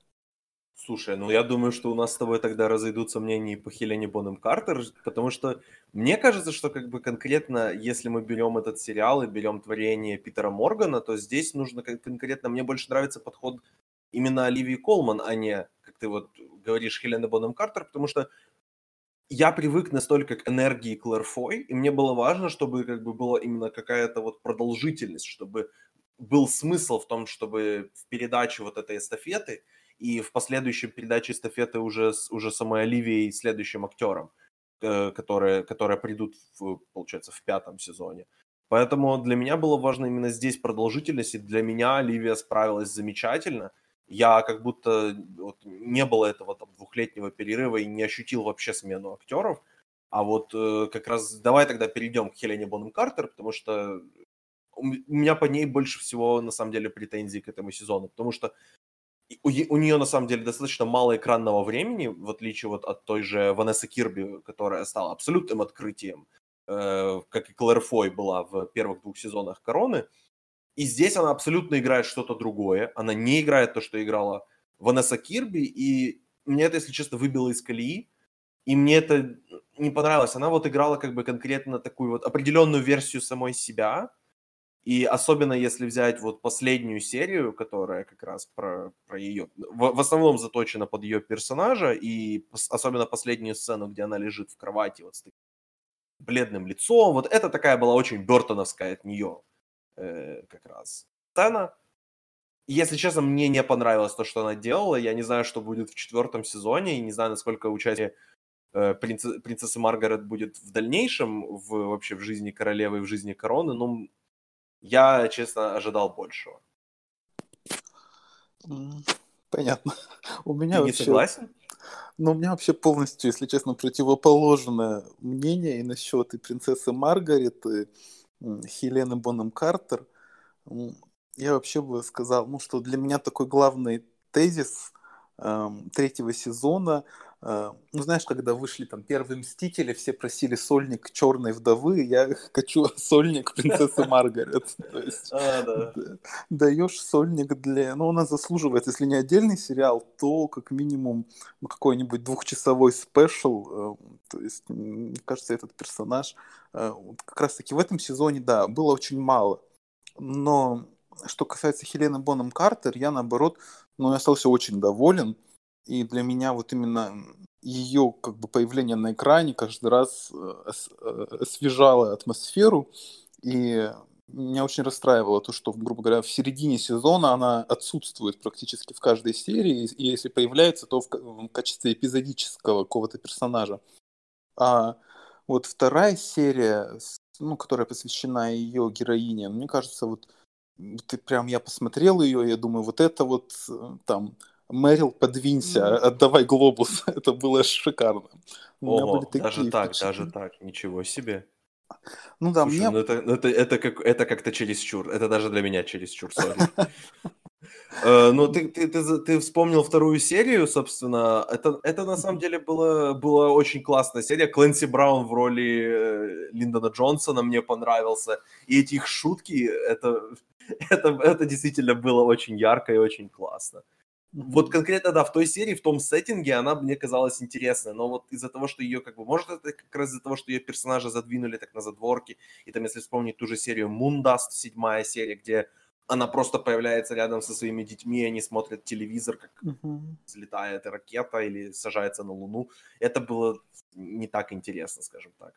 Слушай, ну я думаю, что у нас с тобой тогда разойдутся мнения по Хелене Бонем Картер, потому что мне кажется, что как бы конкретно, если мы берем этот сериал и берем творение Питера Моргана, то здесь нужно конкретно, мне больше нравится подход именно Оливии Колман, а не, как ты вот говоришь, Хелена Бонем Картер, потому что я привык настолько к энергии Клэр Фой, и мне было важно, чтобы как бы была именно какая-то вот продолжительность, чтобы был смысл в том, чтобы в передаче вот этой эстафеты и в последующем передаче эстафеты уже уже самой Оливией следующим актером, э, которые, которые придут, в, получается, в пятом сезоне. Поэтому для меня было важно именно здесь продолжительность, и для меня Оливия справилась замечательно. Я как будто вот, не было этого там двухлетнего перерыва и не ощутил вообще смену актеров. А вот э, как раз давай тогда перейдем к Хелене Бонем Картер, потому что у меня по ней больше всего на самом деле претензий к этому сезону, потому что у, у нее на самом деле достаточно мало экранного времени, в отличие вот от той же Ванессы Кирби, которая стала абсолютным открытием Э, как и Клэр Фой была в первых двух сезонах Короны. И здесь она абсолютно играет что-то другое. Она не играет то, что играла Ванесса Кирби. И мне это, если честно, выбило из колеи. И мне это не понравилось. Она вот играла как бы конкретно такую вот определенную версию самой себя. И особенно если взять вот последнюю серию, которая как раз про, про ее... В, в основном заточена под ее персонажа. И особенно последнюю сцену, где она лежит в кровати вот с таким бледным лицом. Вот это такая была очень Бертоновская от нее э, как раз сцена. Если честно, мне не понравилось то, что она делала. Я не знаю, что будет в четвертом сезоне, и не знаю, насколько участие э, принцессы, принцессы Маргарет будет в дальнейшем в, вообще в жизни королевы и в жизни короны. Но я, честно, ожидал большего. Понятно. <laughs> У меня Ты вообще... не согласен? Ну, у меня вообще полностью, если честно, противоположное мнение и насчет и принцессы Маргарет, и Хелены Бонем Картер. Я вообще бы сказал, ну, что для меня такой главный тезис третьего сезона а, ну, знаешь, когда вышли там первые Мстители, все просили сольник Черной Вдовы, я <laughs> хочу <laughs> сольник Принцессы Маргарет. <laughs> То есть а, даешь сольник для... Ну, она заслуживает, если не отдельный сериал, то как минимум ну, какой-нибудь двухчасовой спешл. Э, то есть, мне кажется, этот персонаж э, как раз-таки в этом сезоне, да, было очень мало. Но что касается Хелены Боном Картер, я наоборот, ну, я остался очень доволен. И для меня вот именно ее как бы появление на экране каждый раз э, э, освежало атмосферу. И меня очень расстраивало то, что, грубо говоря, в середине сезона она отсутствует практически в каждой серии, и если появляется, то в качестве эпизодического какого-то персонажа. А вот вторая серия, ну, которая посвящена ее героине, мне кажется, вот ты прям, я посмотрел ее, я думаю, вот это вот э, там Мэрил, подвинься, отдавай глобус. <laughs> Это было шикарно. Ого, даже так, даже так, ничего себе. Ну да, Слушай, мне... ну это, ну это, это, как, это как-то чересчур. Это даже для меня чересчур. Uh, <laughs> ну, ты, ты, ты, ты вспомнил вторую серию, собственно. Это, это на самом деле было, была очень классная серия. Клэнси Браун в роли э, Линдона Джонсона мне понравился. И эти их шутки, это, это, это действительно было очень ярко и очень классно. Вот конкретно, да, в той серии, в том сеттинге она мне казалась интересной, но вот из-за того, что ее, как бы, может, это как раз из-за того, что ее персонажа задвинули так на задворки, и там, если вспомнить ту же серию Moondust, седьмая серия, где она просто появляется рядом со своими детьми, они смотрят телевизор, как uh-huh. взлетает ракета или сажается на Луну. Это было не так интересно, скажем так.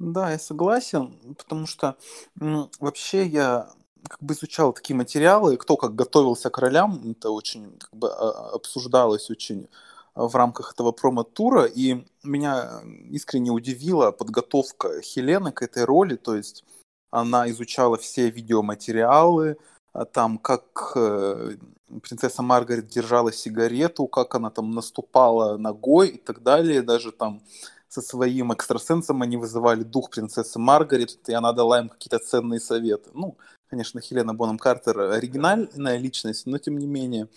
Да, я согласен, потому что м, вообще я как бы изучал такие материалы, кто как готовился к ролям, это очень как бы а, обсуждалось очень а, в рамках этого промо-тура, и меня искренне удивила подготовка Хелены к этой роли, то есть она изучала все видеоматериалы, а, там как э, принцесса Маргарет держала сигарету, как она там наступала ногой и так далее, даже там со своим экстрасенсом они вызывали дух принцессы Маргарет, и она дала им какие-то ценные советы. Ну, Конечно, Хелена Боном Картер оригинальная личность, но тем не менее.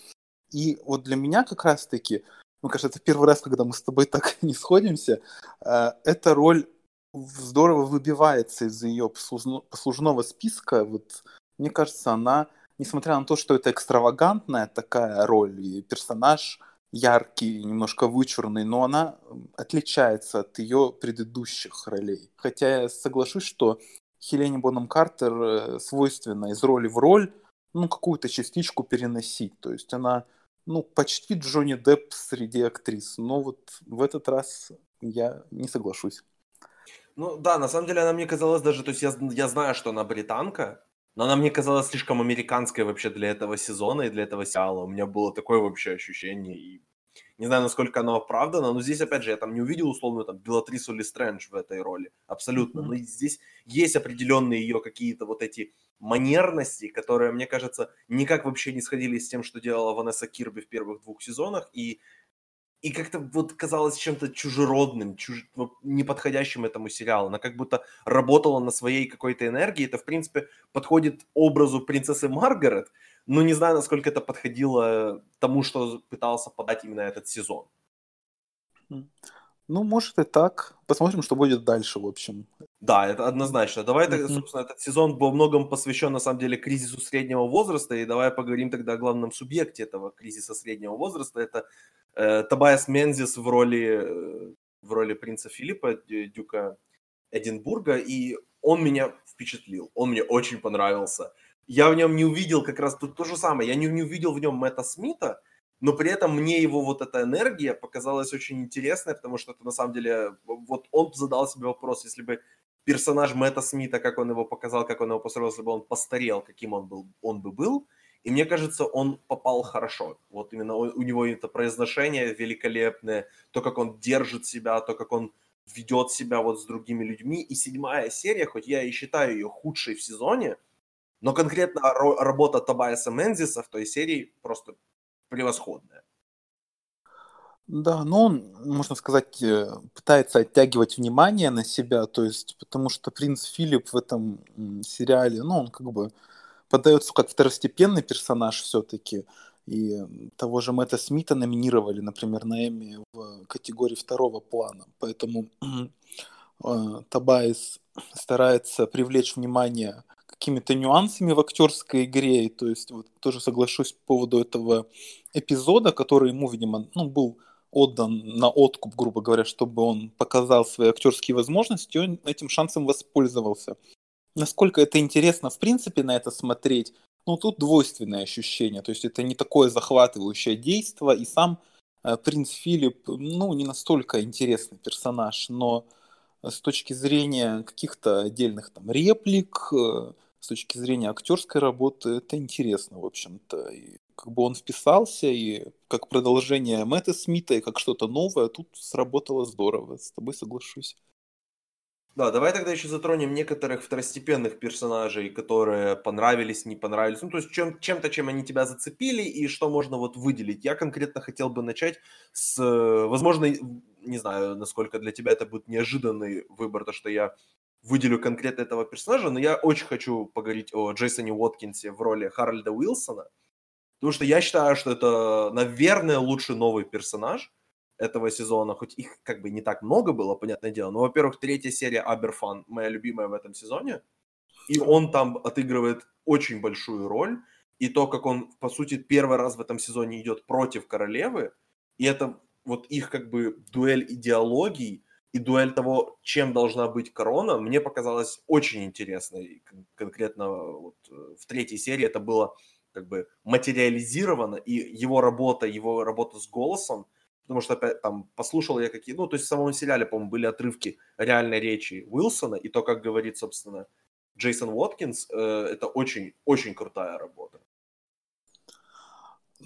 И вот для меня как раз-таки, ну, кажется, это первый раз, когда мы с тобой так <laughs> не сходимся, э, эта роль здорово выбивается из ее послужного списка. Вот, мне кажется, она, несмотря на то, что это экстравагантная такая роль, и персонаж яркий, немножко вычурный, но она отличается от ее предыдущих ролей. Хотя я соглашусь, что Хелене Боном Картер э, свойственно из роли в роль, ну, какую-то частичку переносить. То есть она, ну, почти Джонни Депп среди актрис. Но вот в этот раз я не соглашусь. Ну да, на самом деле она мне казалась даже, то есть я, я знаю, что она британка, но она мне казалась слишком американской вообще для этого сезона и для этого сериала. У меня было такое вообще ощущение. И Не знаю, насколько оно оправдано, но здесь, опять же, я там не увидел условно там Белатрису Лестрэндж в этой роли, абсолютно. Но здесь есть определенные ее какие-то вот эти манерности, которые, мне кажется, никак вообще не сходили с тем, что делала Ванесса Кирби в первых двух сезонах, и и как-то вот казалось чем-то чужеродным, чуж... неподходящим этому сериалу. Она как будто работала на своей какой-то энергии. Это, в принципе, подходит образу принцессы Маргарет, но не знаю, насколько это подходило тому, что пытался подать именно этот сезон. Ну, может и так. Посмотрим, что будет дальше, в общем. Да, это однозначно. Давай, mm-hmm. собственно, этот сезон во многом посвящен, на самом деле, кризису среднего возраста, и давай поговорим тогда о главном субъекте этого кризиса среднего возраста. Это э, Табайас Мензис в роли, э, в роли принца Филиппа, дюка Эдинбурга, и он меня впечатлил, он мне очень понравился. Я в нем не увидел как раз тут то же самое, я не, не увидел в нем Мэтта Смита, но при этом мне его вот эта энергия показалась очень интересной, потому что это на самом деле, вот он задал себе вопрос, если бы персонаж Мэтта Смита, как он его показал, как он его построил, если бы он постарел, каким он был, он бы был. И мне кажется, он попал хорошо. Вот именно у него это произношение великолепное, то, как он держит себя, то, как он ведет себя вот с другими людьми. И седьмая серия, хоть я и считаю ее худшей в сезоне, но конкретно работа Табайса Мензиса в той серии просто превосходная. Да, но он, можно сказать, э, пытается оттягивать внимание на себя, то есть, потому что принц Филипп в этом сериале, ну, он как бы подается как второстепенный персонаж все-таки, и того же Мэтта Смита номинировали, например, на Эмми в категории второго плана, поэтому <clears throat> э, Табайс старается привлечь внимание какими-то нюансами в актерской игре, и, то есть вот тоже соглашусь по поводу этого эпизода, который ему, видимо, ну, был отдан на откуп, грубо говоря, чтобы он показал свои актерские возможности, он этим шансом воспользовался. Насколько это интересно, в принципе, на это смотреть, ну, тут двойственное ощущение, то есть это не такое захватывающее действие, и сам э, принц Филипп, ну, не настолько интересный персонаж, но с точки зрения каких-то отдельных там реплик, э, с точки зрения актерской работы, это интересно, в общем-то. И как бы он вписался, и как продолжение Мэтта Смита, и как что-то новое, тут сработало здорово, с тобой соглашусь. Да, давай тогда еще затронем некоторых второстепенных персонажей, которые понравились, не понравились. Ну, то есть чем, чем-то, чем они тебя зацепили, и что можно вот выделить. Я конкретно хотел бы начать с, возможно, не знаю, насколько для тебя это будет неожиданный выбор, то, что я выделю конкретно этого персонажа, но я очень хочу поговорить о Джейсоне Уоткинсе в роли Харальда Уилсона, потому что я считаю, что это, наверное, лучший новый персонаж этого сезона, хоть их как бы не так много было, понятное дело, но, во-первых, третья серия Аберфан, моя любимая в этом сезоне, и он там отыгрывает очень большую роль, и то, как он, по сути, первый раз в этом сезоне идет против королевы, и это вот их как бы дуэль идеологий, и дуэль того, чем должна быть корона, мне показалось очень интересной. Конкретно вот э, в третьей серии это было как бы материализировано, и его работа, его работа с голосом, потому что опять там послушал я какие, ну, то есть в самом сериале, по-моему, были отрывки реальной речи Уилсона, и то, как говорит, собственно, Джейсон Уоткинс, э, это очень-очень крутая работа.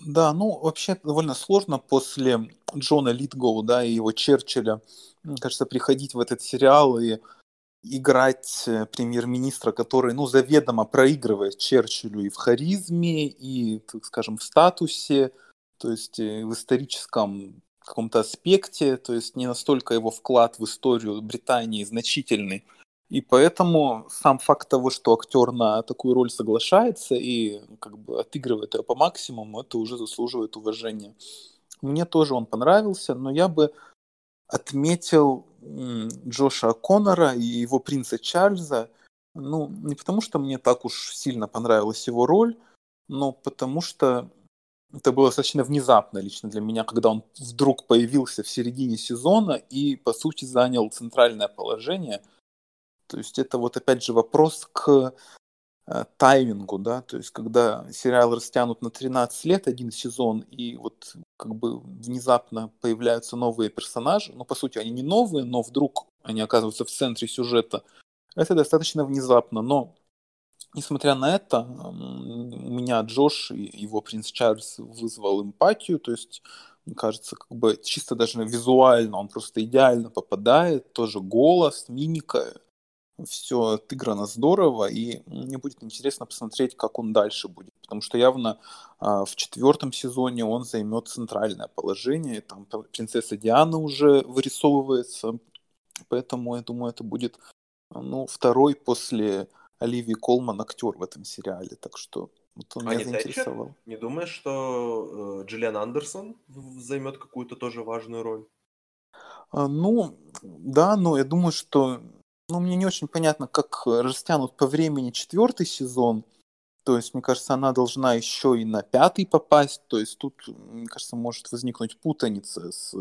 Да, ну вообще довольно сложно после Джона Литгоу, да, и его Черчилля, кажется, приходить в этот сериал и играть э, премьер-министра, который, ну, заведомо проигрывает Черчиллю и в харизме, и, так скажем, в статусе, то есть э, в историческом каком-то аспекте, то есть не настолько его вклад в историю Британии значительный. И поэтому сам факт того, что актер на такую роль соглашается и как бы отыгрывает ее по максимуму, это уже заслуживает уважения. Мне тоже он понравился, но я бы отметил Джоша Коннора и его принца Чарльза, ну, не потому что мне так уж сильно понравилась его роль, но потому что это было достаточно внезапно лично для меня, когда он вдруг появился в середине сезона и, по сути, занял центральное положение. То есть это вот опять же вопрос к э, таймингу, да, то есть когда сериал растянут на 13 лет один сезон, и вот как бы внезапно появляются новые персонажи, ну, по сути, они не новые, но вдруг они оказываются в центре сюжета, это достаточно внезапно, но несмотря на это, у меня Джош и его принц Чарльз вызвал эмпатию, то есть кажется, как бы чисто даже визуально он просто идеально попадает. Тоже голос, мимика, все отыграно здорово, и мне будет интересно посмотреть, как он дальше будет, потому что явно а, в четвертом сезоне он займет центральное положение, там принцесса Диана уже вырисовывается, поэтому я думаю, это будет ну, второй после Оливии Колман актер в этом сериале, так что вот он а меня заинтересовал. Тэтчер? Не думаешь, что э, Джиллиан Андерсон займет какую-то тоже важную роль? А, ну, да, но я думаю, что ну, мне не очень понятно, как э, растянут по времени четвертый сезон. То есть, мне кажется, она должна еще и на пятый попасть. То есть тут, мне кажется, может возникнуть путаница с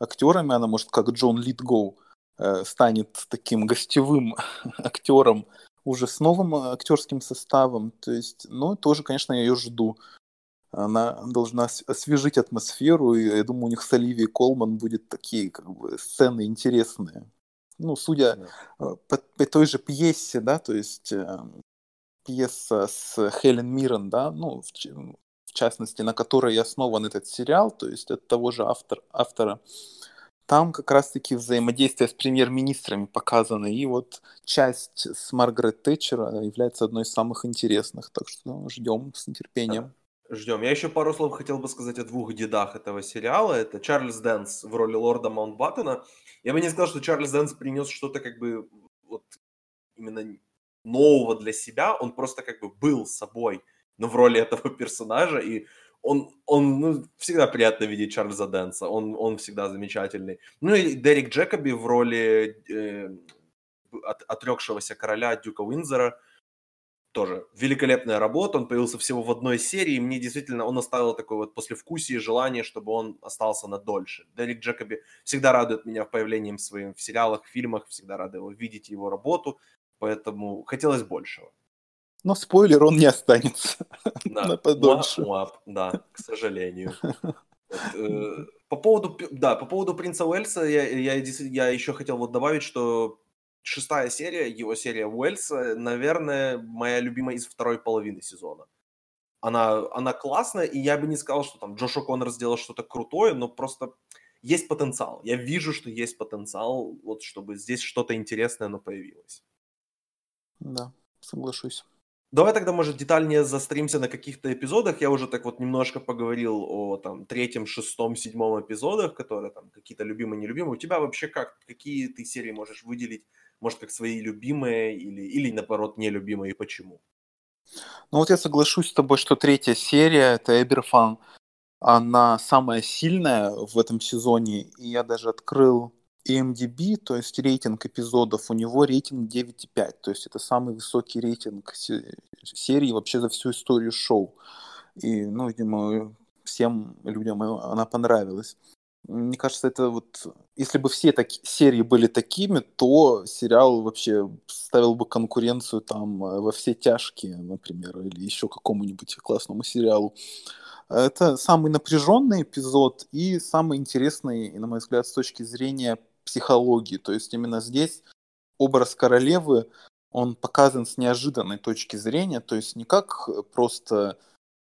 актерами. Она может, как Джон Литгоу, э, станет таким гостевым <laughs> актером уже с новым э, актерским составом. То есть, ну, тоже, конечно, я ее жду. Она должна освежить атмосферу, и я думаю, у них с Оливией Колман будет такие как бы сцены интересные ну, судя да. Э, по, по той же пьесе, да, то есть э, пьеса с Хелен Миррен, да, ну, в, в частности, на которой основан этот сериал, то есть от того же автор, автора, там как раз-таки взаимодействие с премьер-министрами показано, и вот часть с Маргарет Тэтчер является одной из самых интересных, так что ну, ждем с нетерпением. Ждем. Я еще пару слов хотел бы сказать о двух дедах этого сериала. Это Чарльз Дэнс в роли лорда Маунтбаттена. Я бы не сказал, что Чарльз Дэнс принес что-то как бы вот именно нового для себя. Он просто как бы был собой, но в роли этого <laughs> персонажа. И он, он ну, всегда приятно видеть Чарльза Дэнса. Он, он всегда замечательный. Ну и Дерек Джекоби в роли э, от, отрекшегося короля Дюка Уинзера – тоже великолепная работа, он появился всего в одной серии, и мне действительно он оставил такое вот послевкусие и желание, чтобы он остался на дольше. Дерек Джекоби всегда радует меня появлением своим в сериалах, в фильмах, всегда рада его видеть, его работу, поэтому хотелось большего. Но спойлер, он не останется <laughs> да. на подольше. Уап, да, к сожалению. <laughs> Э, по поводу, да, по поводу принца Уэльса я, я, я еще хотел вот добавить, что шестая серия, его серия Уэльса, наверное, моя любимая из второй половины сезона. Она, она классная, и я бы не сказал, что там Джош О'Коннор сделал что-то крутое, но просто есть потенциал. Я вижу, что есть потенциал, вот чтобы здесь что-то интересное, но появилось. Да, соглашусь. Давай тогда, может, детальнее застримся на каких-то эпизодах. Я уже так вот немножко поговорил о там третьем, шестом, седьмом эпизодах, которые там какие-то любимые, нелюбимые. У тебя вообще как? Какие ты серии можешь выделить может, как свои любимые или, или наоборот, нелюбимые, и почему? Ну вот я соглашусь с тобой, что третья серия, это Эберфан, она самая сильная в этом сезоне, и я даже открыл IMDb, то есть рейтинг эпизодов, у него рейтинг 9,5, то есть это самый высокий рейтинг серии вообще за всю историю шоу. И, ну, видимо, всем людям она понравилась. Мне кажется, это вот... Если бы все таки, серии были такими, то сериал вообще ставил бы конкуренцию там э, во все тяжкие, например, или еще какому-нибудь классному сериалу. Это самый напряженный эпизод и самый интересный, на мой взгляд, с точки зрения психологии. То есть именно здесь образ королевы, он показан с неожиданной точки зрения, то есть не как просто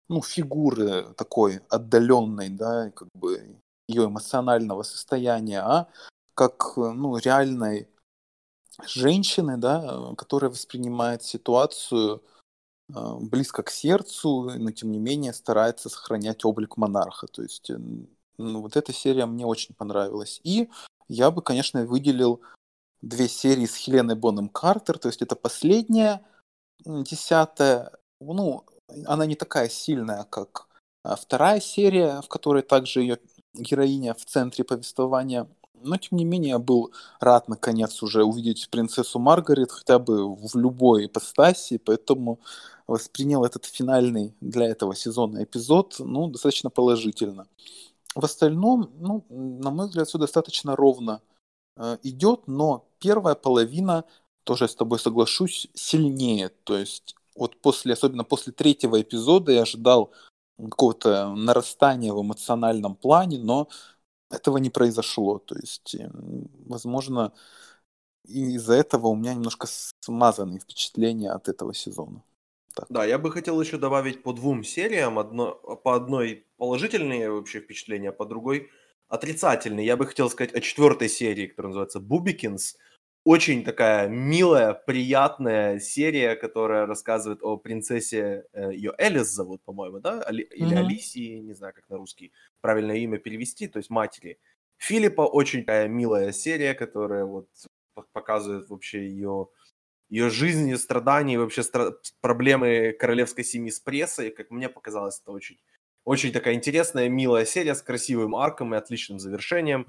ну, фигуры такой отдаленной, да, как бы ее эмоционального состояния, а как ну, реальной женщины, да, которая воспринимает ситуацию э, близко к сердцу, но тем не менее старается сохранять облик монарха. То есть ну, вот эта серия мне очень понравилась. И я бы, конечно, выделил две серии с Хеленой Боном Картер, то есть это последняя, десятая, ну, она не такая сильная, как а, вторая серия, в которой также ее героиня в центре повествования. Но, тем не менее, я был рад, наконец, уже увидеть принцессу Маргарет хотя бы в любой ипостаси, поэтому воспринял этот финальный для этого сезона эпизод, ну, достаточно положительно. В остальном, ну, на мой взгляд, все достаточно ровно э, идет, но первая половина, тоже с тобой соглашусь, сильнее. То есть вот после, особенно после третьего эпизода я ожидал какого-то нарастания в эмоциональном плане, но этого не произошло. То есть, возможно, из-за этого у меня немножко смазанные впечатления от этого сезона. так. Да, я бы хотел еще добавить по двум сериям. Одно, по одной положительные вообще впечатления, по другой отрицательные. Я бы хотел сказать о четвертой серии, которая называется «Бубикинс». Очень такая милая, приятная серия, которая рассказывает о принцессе, э, ее Элис зовут, по-моему, да? Али, или Мгм. Алисии, не знаю, как на русский правильное имя перевести, то есть матери. Филиппа очень такая милая серия, которая вот показывает вообще ее ее жизнь, ее страдания, и вообще стра- проблемы королевской семьи с прессой, как мне показалось, это очень, очень такая интересная, милая серия с красивым арком и отличным завершением.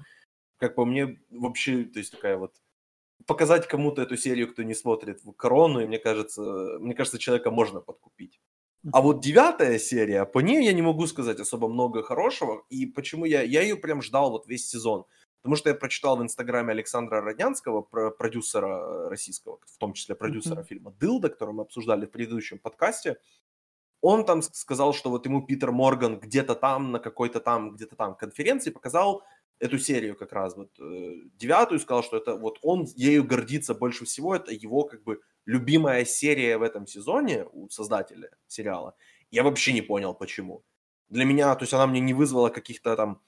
Как по мне, вообще, то есть такая вот показать кому-то эту серию, кто не смотрит корону, и мне кажется, мне кажется, человека можно подкупить. А вот девятая серия, по ней я не могу сказать особо много хорошего, и почему я, я ее прям ждал вот весь сезон. Потому что я прочитал в инстаграме Александра Роднянского, про- продюсера российского, в том числе продюсера Мгм. фильма «Дылда», который мы обсуждали в предыдущем подкасте. Он там сказал, что вот ему Питер Морган где-то там, на какой-то там, где-то там конференции показал эту серию как раз, вот э, девятую, сказал, что это вот он ею гордится больше всего, это его как бы любимая серия в этом сезоне у создателя сериала. Я вообще не понял, почему. Для меня, то есть она мне не вызвала каких-то там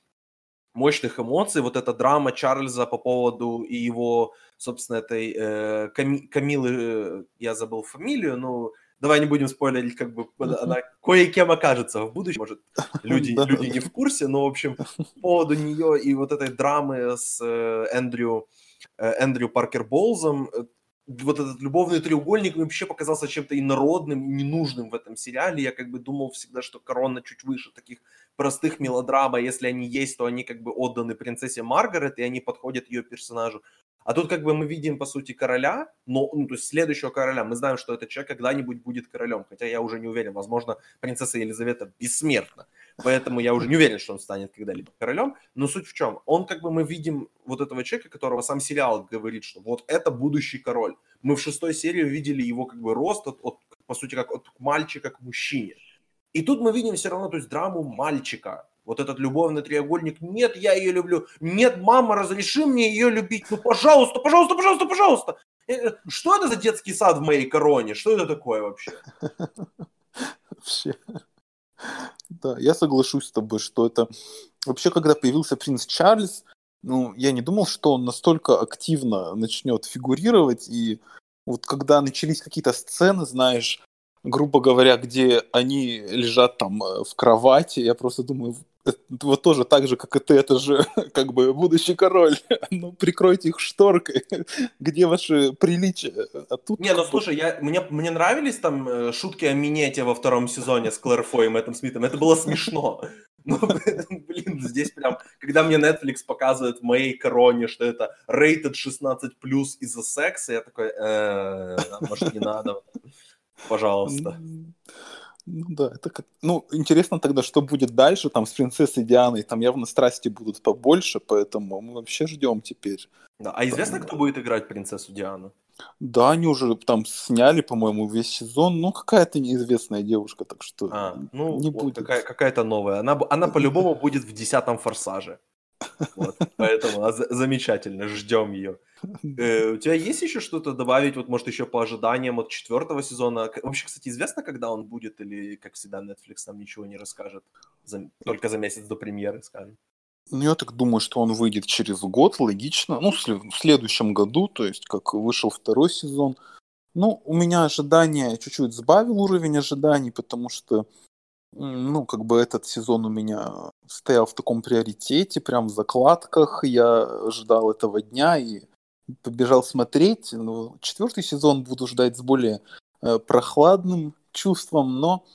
мощных эмоций. Вот эта драма Чарльза по поводу и его, собственно, этой э, Ками- Камилы, э, я забыл фамилию, но давай не будем спойлерить, как бы она кое-кем окажется в будущем. Может, <laughs> люди, люди не в курсе, но, в общем, по поводу нее и вот этой драмы с э, Эндрю, э, Эндрю Паркер Болзом, э, вот этот любовный треугольник мне вообще показался чем-то инородным, ненужным в этом сериале. Я как бы думал всегда, что Корона чуть выше таких простых мелодрам, а если они есть, то они как бы отданы принцессе Маргарет, и они подходят ее персонажу. А тут как бы мы видим, по сути, короля, но, ну, то есть следующего короля. Мы знаем, что этот человек когда-нибудь будет королем, хотя я уже не уверен. Возможно, принцесса Елизавета бессмертна, поэтому я уже не уверен, что он станет когда-либо королем. Но суть в чем? Он как бы мы видим вот этого человека, которого сам сериал говорит, что вот это будущий король. Мы в шестой серии увидели его как бы рост от, от, по сути, как от мальчика к мужчине. И тут мы видим все равно, то есть драму мальчика. Вот этот любовный треугольник. Нет, я ее люблю. Нет, мама, разреши мне ее любить. Ну, пожалуйста, пожалуйста, пожалуйста, пожалуйста. Э, Что это за детский сад в моей короне? Что это такое вообще? <laughs> Вообще. Да, я соглашусь с тобой, что это... Вообще, когда появился принц Чарльз, ну, я не думал, что он настолько активно начнет фигурировать, и вот когда начались какие-то сцены, знаешь, грубо говоря, где они лежат там э, в кровати, я просто думаю, вот тоже так же, как и ты, это же <laughs> как бы будущий король. <laughs> Ну, прикройте их шторкой. <laughs> Где ваши приличия? А тут Не, ну слушай, я, мне, мне нравились там э, шутки о минете во втором сезоне с Клэр Фой и Мэттом Смитом. Это было смешно. Ну, блин, здесь прям, когда мне Netflix показывает в моей короне, что это rated 16 плюс из-за секса, я такой, «Э, может, не надо, пожалуйста. Ну да, это как... Ну, интересно тогда, что будет дальше, там, с принцессой Дианой, там явно страсти будут побольше, поэтому мы вообще ждем теперь. Да. А известно, кто будет играть принцессу Диану? Да, они уже там сняли, по-моему, весь сезон, ну, какая-то неизвестная девушка, так что А, ну, не вот будет. какая- какая-то новая. Она, она по-любому будет в десятом форсаже. Вот, поэтому а, за- замечательно, ждем ее. Э, у тебя есть еще что-то добавить, вот может еще по ожиданиям от четвертого сезона? Вообще, кстати, известно, когда он будет, или, как всегда, Netflix нам ничего не расскажет? За- только за месяц до премьеры, скажем. Ну, я так думаю, что он выйдет через год, логично. Ну, в сле- в следующем году, то есть, как вышел второй сезон. Ну, у меня ожидания чуть-чуть сбавил уровень ожиданий, потому что, ну, как бы этот сезон у меня стоял в таком приоритете, прям в закладках. Я ждал этого дня и побежал смотреть. Ну, четвертый сезон буду ждать с более э, прохладным чувством, но,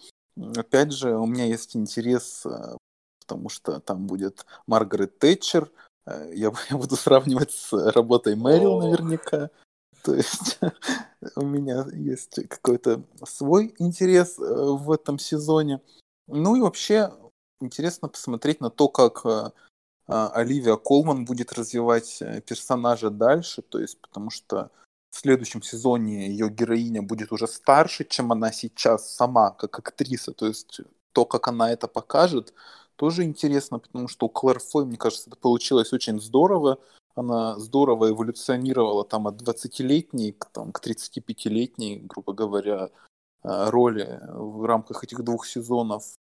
опять же, у меня есть интерес э, потому что там будет Маргарет Тэтчер. Э, Я, я <laughs> буду сравнивать с работой Мэрил наверняка. То есть <laughs> у меня есть какой-то свой интерес э, в этом сезоне. Ну и вообще интересно посмотреть на то, как э, а, Оливия Колман будет развивать э, персонажа дальше, то есть потому что в следующем сезоне ее героиня будет уже старше, чем она сейчас сама, как актриса, то есть то, как она это покажет, тоже интересно, потому что у Клэр Фой, мне кажется, это получилось очень здорово. Она здорово эволюционировала там от 20-летней к, там, к 35-летней, грубо говоря. Роли в рамках этих двух сезонов.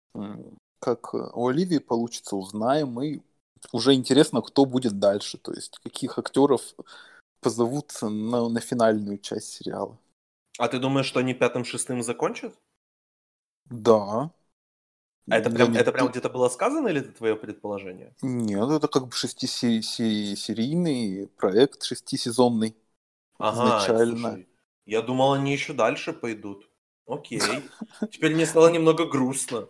Как у Оливии получится, узнаем. И уже интересно, кто будет дальше. То есть каких актеров позовут на, на финальную часть сериала. А ты думаешь, что они пятым-шестым закончат? Да. А это прям, это прям где-то было сказано или это твое предположение? Нет, это как бы шестисерийный проект, шестисезонный. Ага, изначально. Слушай, я думал, они еще дальше пойдут. Окей. Теперь мне стало немного грустно.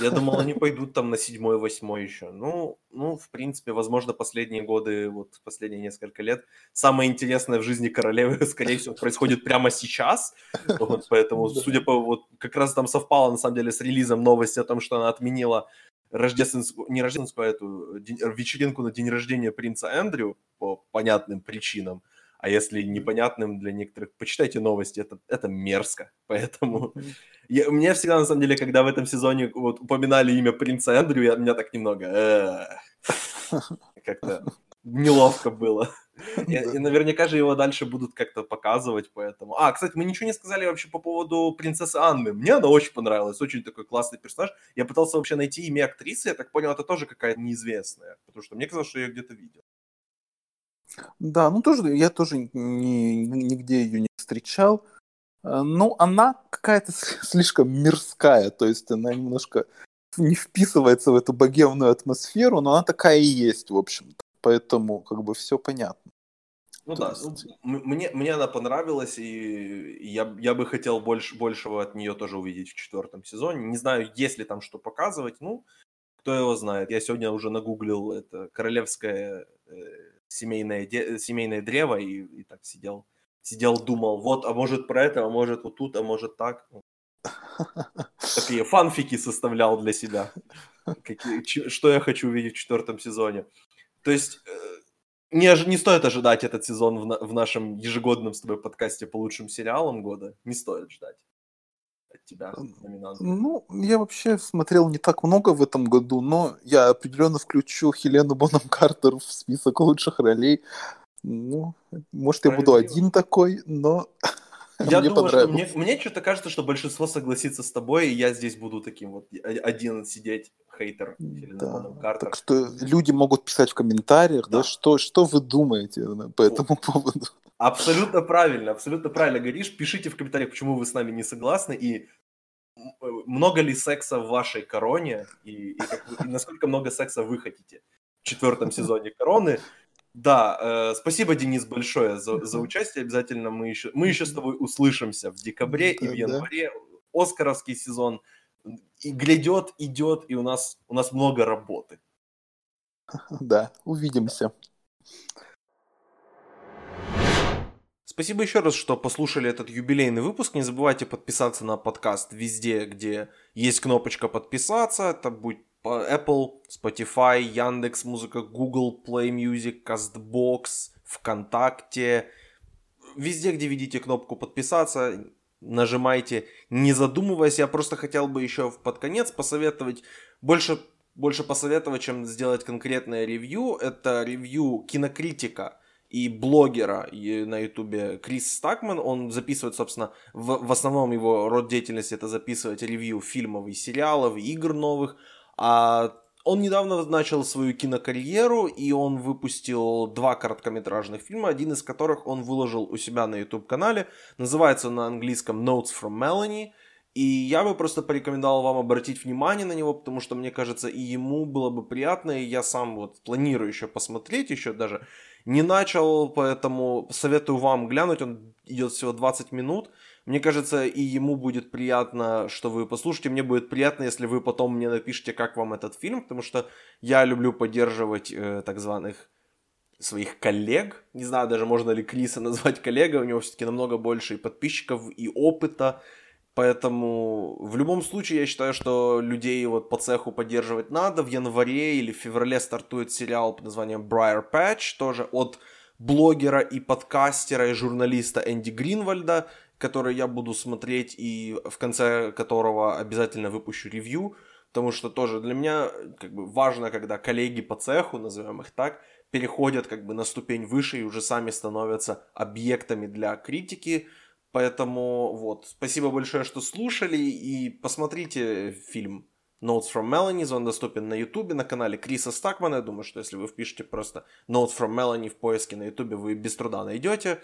Я думал, они пойдут там на седьмой, восьмой еще. Ну, ну, в принципе, возможно, последние годы, вот последние несколько лет, самое интересное в жизни королевы, <laughs> скорее всего, происходит прямо сейчас. Вот, поэтому, судя по вот, как раз там совпало, на самом деле, с релизом новости о том, что она отменила рождественскую, не рождественскую, а эту день, вечеринку на день рождения принца Эндрю по понятным причинам. А если непонятным для некоторых, почитайте новости, это, это мерзко. <laughs> Поэтому я, мне всегда, на самом деле, когда в этом сезоне вот, упоминали имя принца Эндрю, я, меня так немного как-то неловко было. <laughs> И, и наверняка же его дальше будут как-то показывать, поэтому... А, кстати, мы ничего не сказали вообще по поводу принцессы Анны. Мне она очень понравилась, очень такой классный персонаж. Я пытался вообще найти имя актрисы, я так понял, это тоже какая-то неизвестная, потому что мне казалось, что я ее где-то видел. Да, ну тоже, я тоже ни, нигде ее не встречал. Э, ну, она какая-то слишком мирская, то есть она немножко не вписывается в эту богемную атмосферу, но она такая и есть, в общем-то. Поэтому как бы все понятно. Ну То да, есть... ну, мне, мне она понравилась, и я, я бы хотел больше, большего от нее тоже увидеть в четвертом сезоне. Не знаю, есть ли там что показывать, ну, кто его знает. Я сегодня уже нагуглил это королевское э, семейное, де, семейное древо и, и так сидел, сидел, думал, вот, а может про это, а может вот тут, а может так. Такие фанфики составлял для себя. Какие, что я хочу увидеть в четвертом сезоне. То есть э, не, не стоит ожидать этот сезон в, в нашем ежегодном с тобой подкасте по лучшим сериалам года. Не стоит ждать тебя, номинант. Ну, я вообще смотрел не так много в этом году, но я определенно включу Хелену Боном Картер в список лучших ролей. Ну, может, я буду один такой, но <laughs> Я мне думаю, что мне, мне что-то кажется, что большинство согласится с тобой, и я здесь буду таким вот один сидеть хейтер да. Так что люди могут писать в комментариях, да, да что, что вы думаете по этому поводу. Абсолютно правильно, абсолютно правильно говоришь. Пишите в комментариях, почему вы с нами не согласны, и много ли секса в вашей короне, и, и, как, и насколько много секса вы хотите в четвертом <laughs> сезоне короны. Да, э, спасибо, Денис, большое за, за участие. Обязательно мы еще, мы еще с тобой услышимся в декабре да, и в январе. Да. Оскаровский сезон и грядет, идет, и у нас, у нас много работы. <laughs> Да, увидимся. Спасибо еще раз, что послушали этот юбилейный выпуск. Не забывайте подписаться на подкаст везде, где есть кнопочка подписаться. Это будет Apple, Spotify, Яндекс Музыка, Google Play Music, CastBox, ВКонтакте. Везде, где видите кнопку подписаться, нажимайте, не задумываясь. Я просто хотел бы еще под конец посоветовать, больше, больше посоветовать, чем сделать конкретное ревью. Это ревью кинокритика и блогера на ютубе Крис Стакман. Он записывает, собственно, в, в основном его род деятельности это записывать ревью фильмов и сериалов, игр новых. А он недавно начал свою кинокарьеру, и он выпустил два короткометражных фильма, один из которых он выложил у себя на YouTube-канале. Называется на английском Notes from Melanie. И я бы просто порекомендовал вам обратить внимание на него, потому что, мне кажется, и ему было бы приятно, и я сам вот планирую еще посмотреть, еще даже не начал, поэтому советую вам глянуть, он идет всего 20 минут. Мне кажется, и ему будет приятно, что вы послушаете. Мне будет приятно, если вы потом мне напишите, как вам этот фильм, потому что я люблю поддерживать э, так званых своих коллег. Не знаю даже, можно ли Криса <laughs> назвать коллегой. У него все-таки намного больше и подписчиков, и опыта. Поэтому в любом случае я считаю, что людей вот по цеху поддерживать надо. В январе или в феврале стартует сериал под названием Briar Patch, тоже от блогера и подкастера и журналиста Энди Гринвальда который я буду смотреть и в конце которого обязательно выпущу ревью, потому что тоже для меня как бы важно, когда коллеги по цеху, назовем их так, переходят как бы на ступень выше и уже сами становятся объектами для критики, Поэтому вот, спасибо большое, что слушали, и посмотрите фильм Notes from Melanie, он доступен на ютубе, на канале Криса Стакмана, я думаю, что если вы впишете просто Notes from Melanie в поиске на ютубе, вы без труда найдете.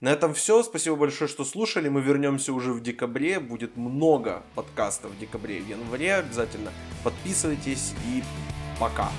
На этом все. Спасибо большое, что слушали. Мы вернемся уже в декабре. Будет много подкастов в декабре и в январе. Обязательно подписывайтесь и пока.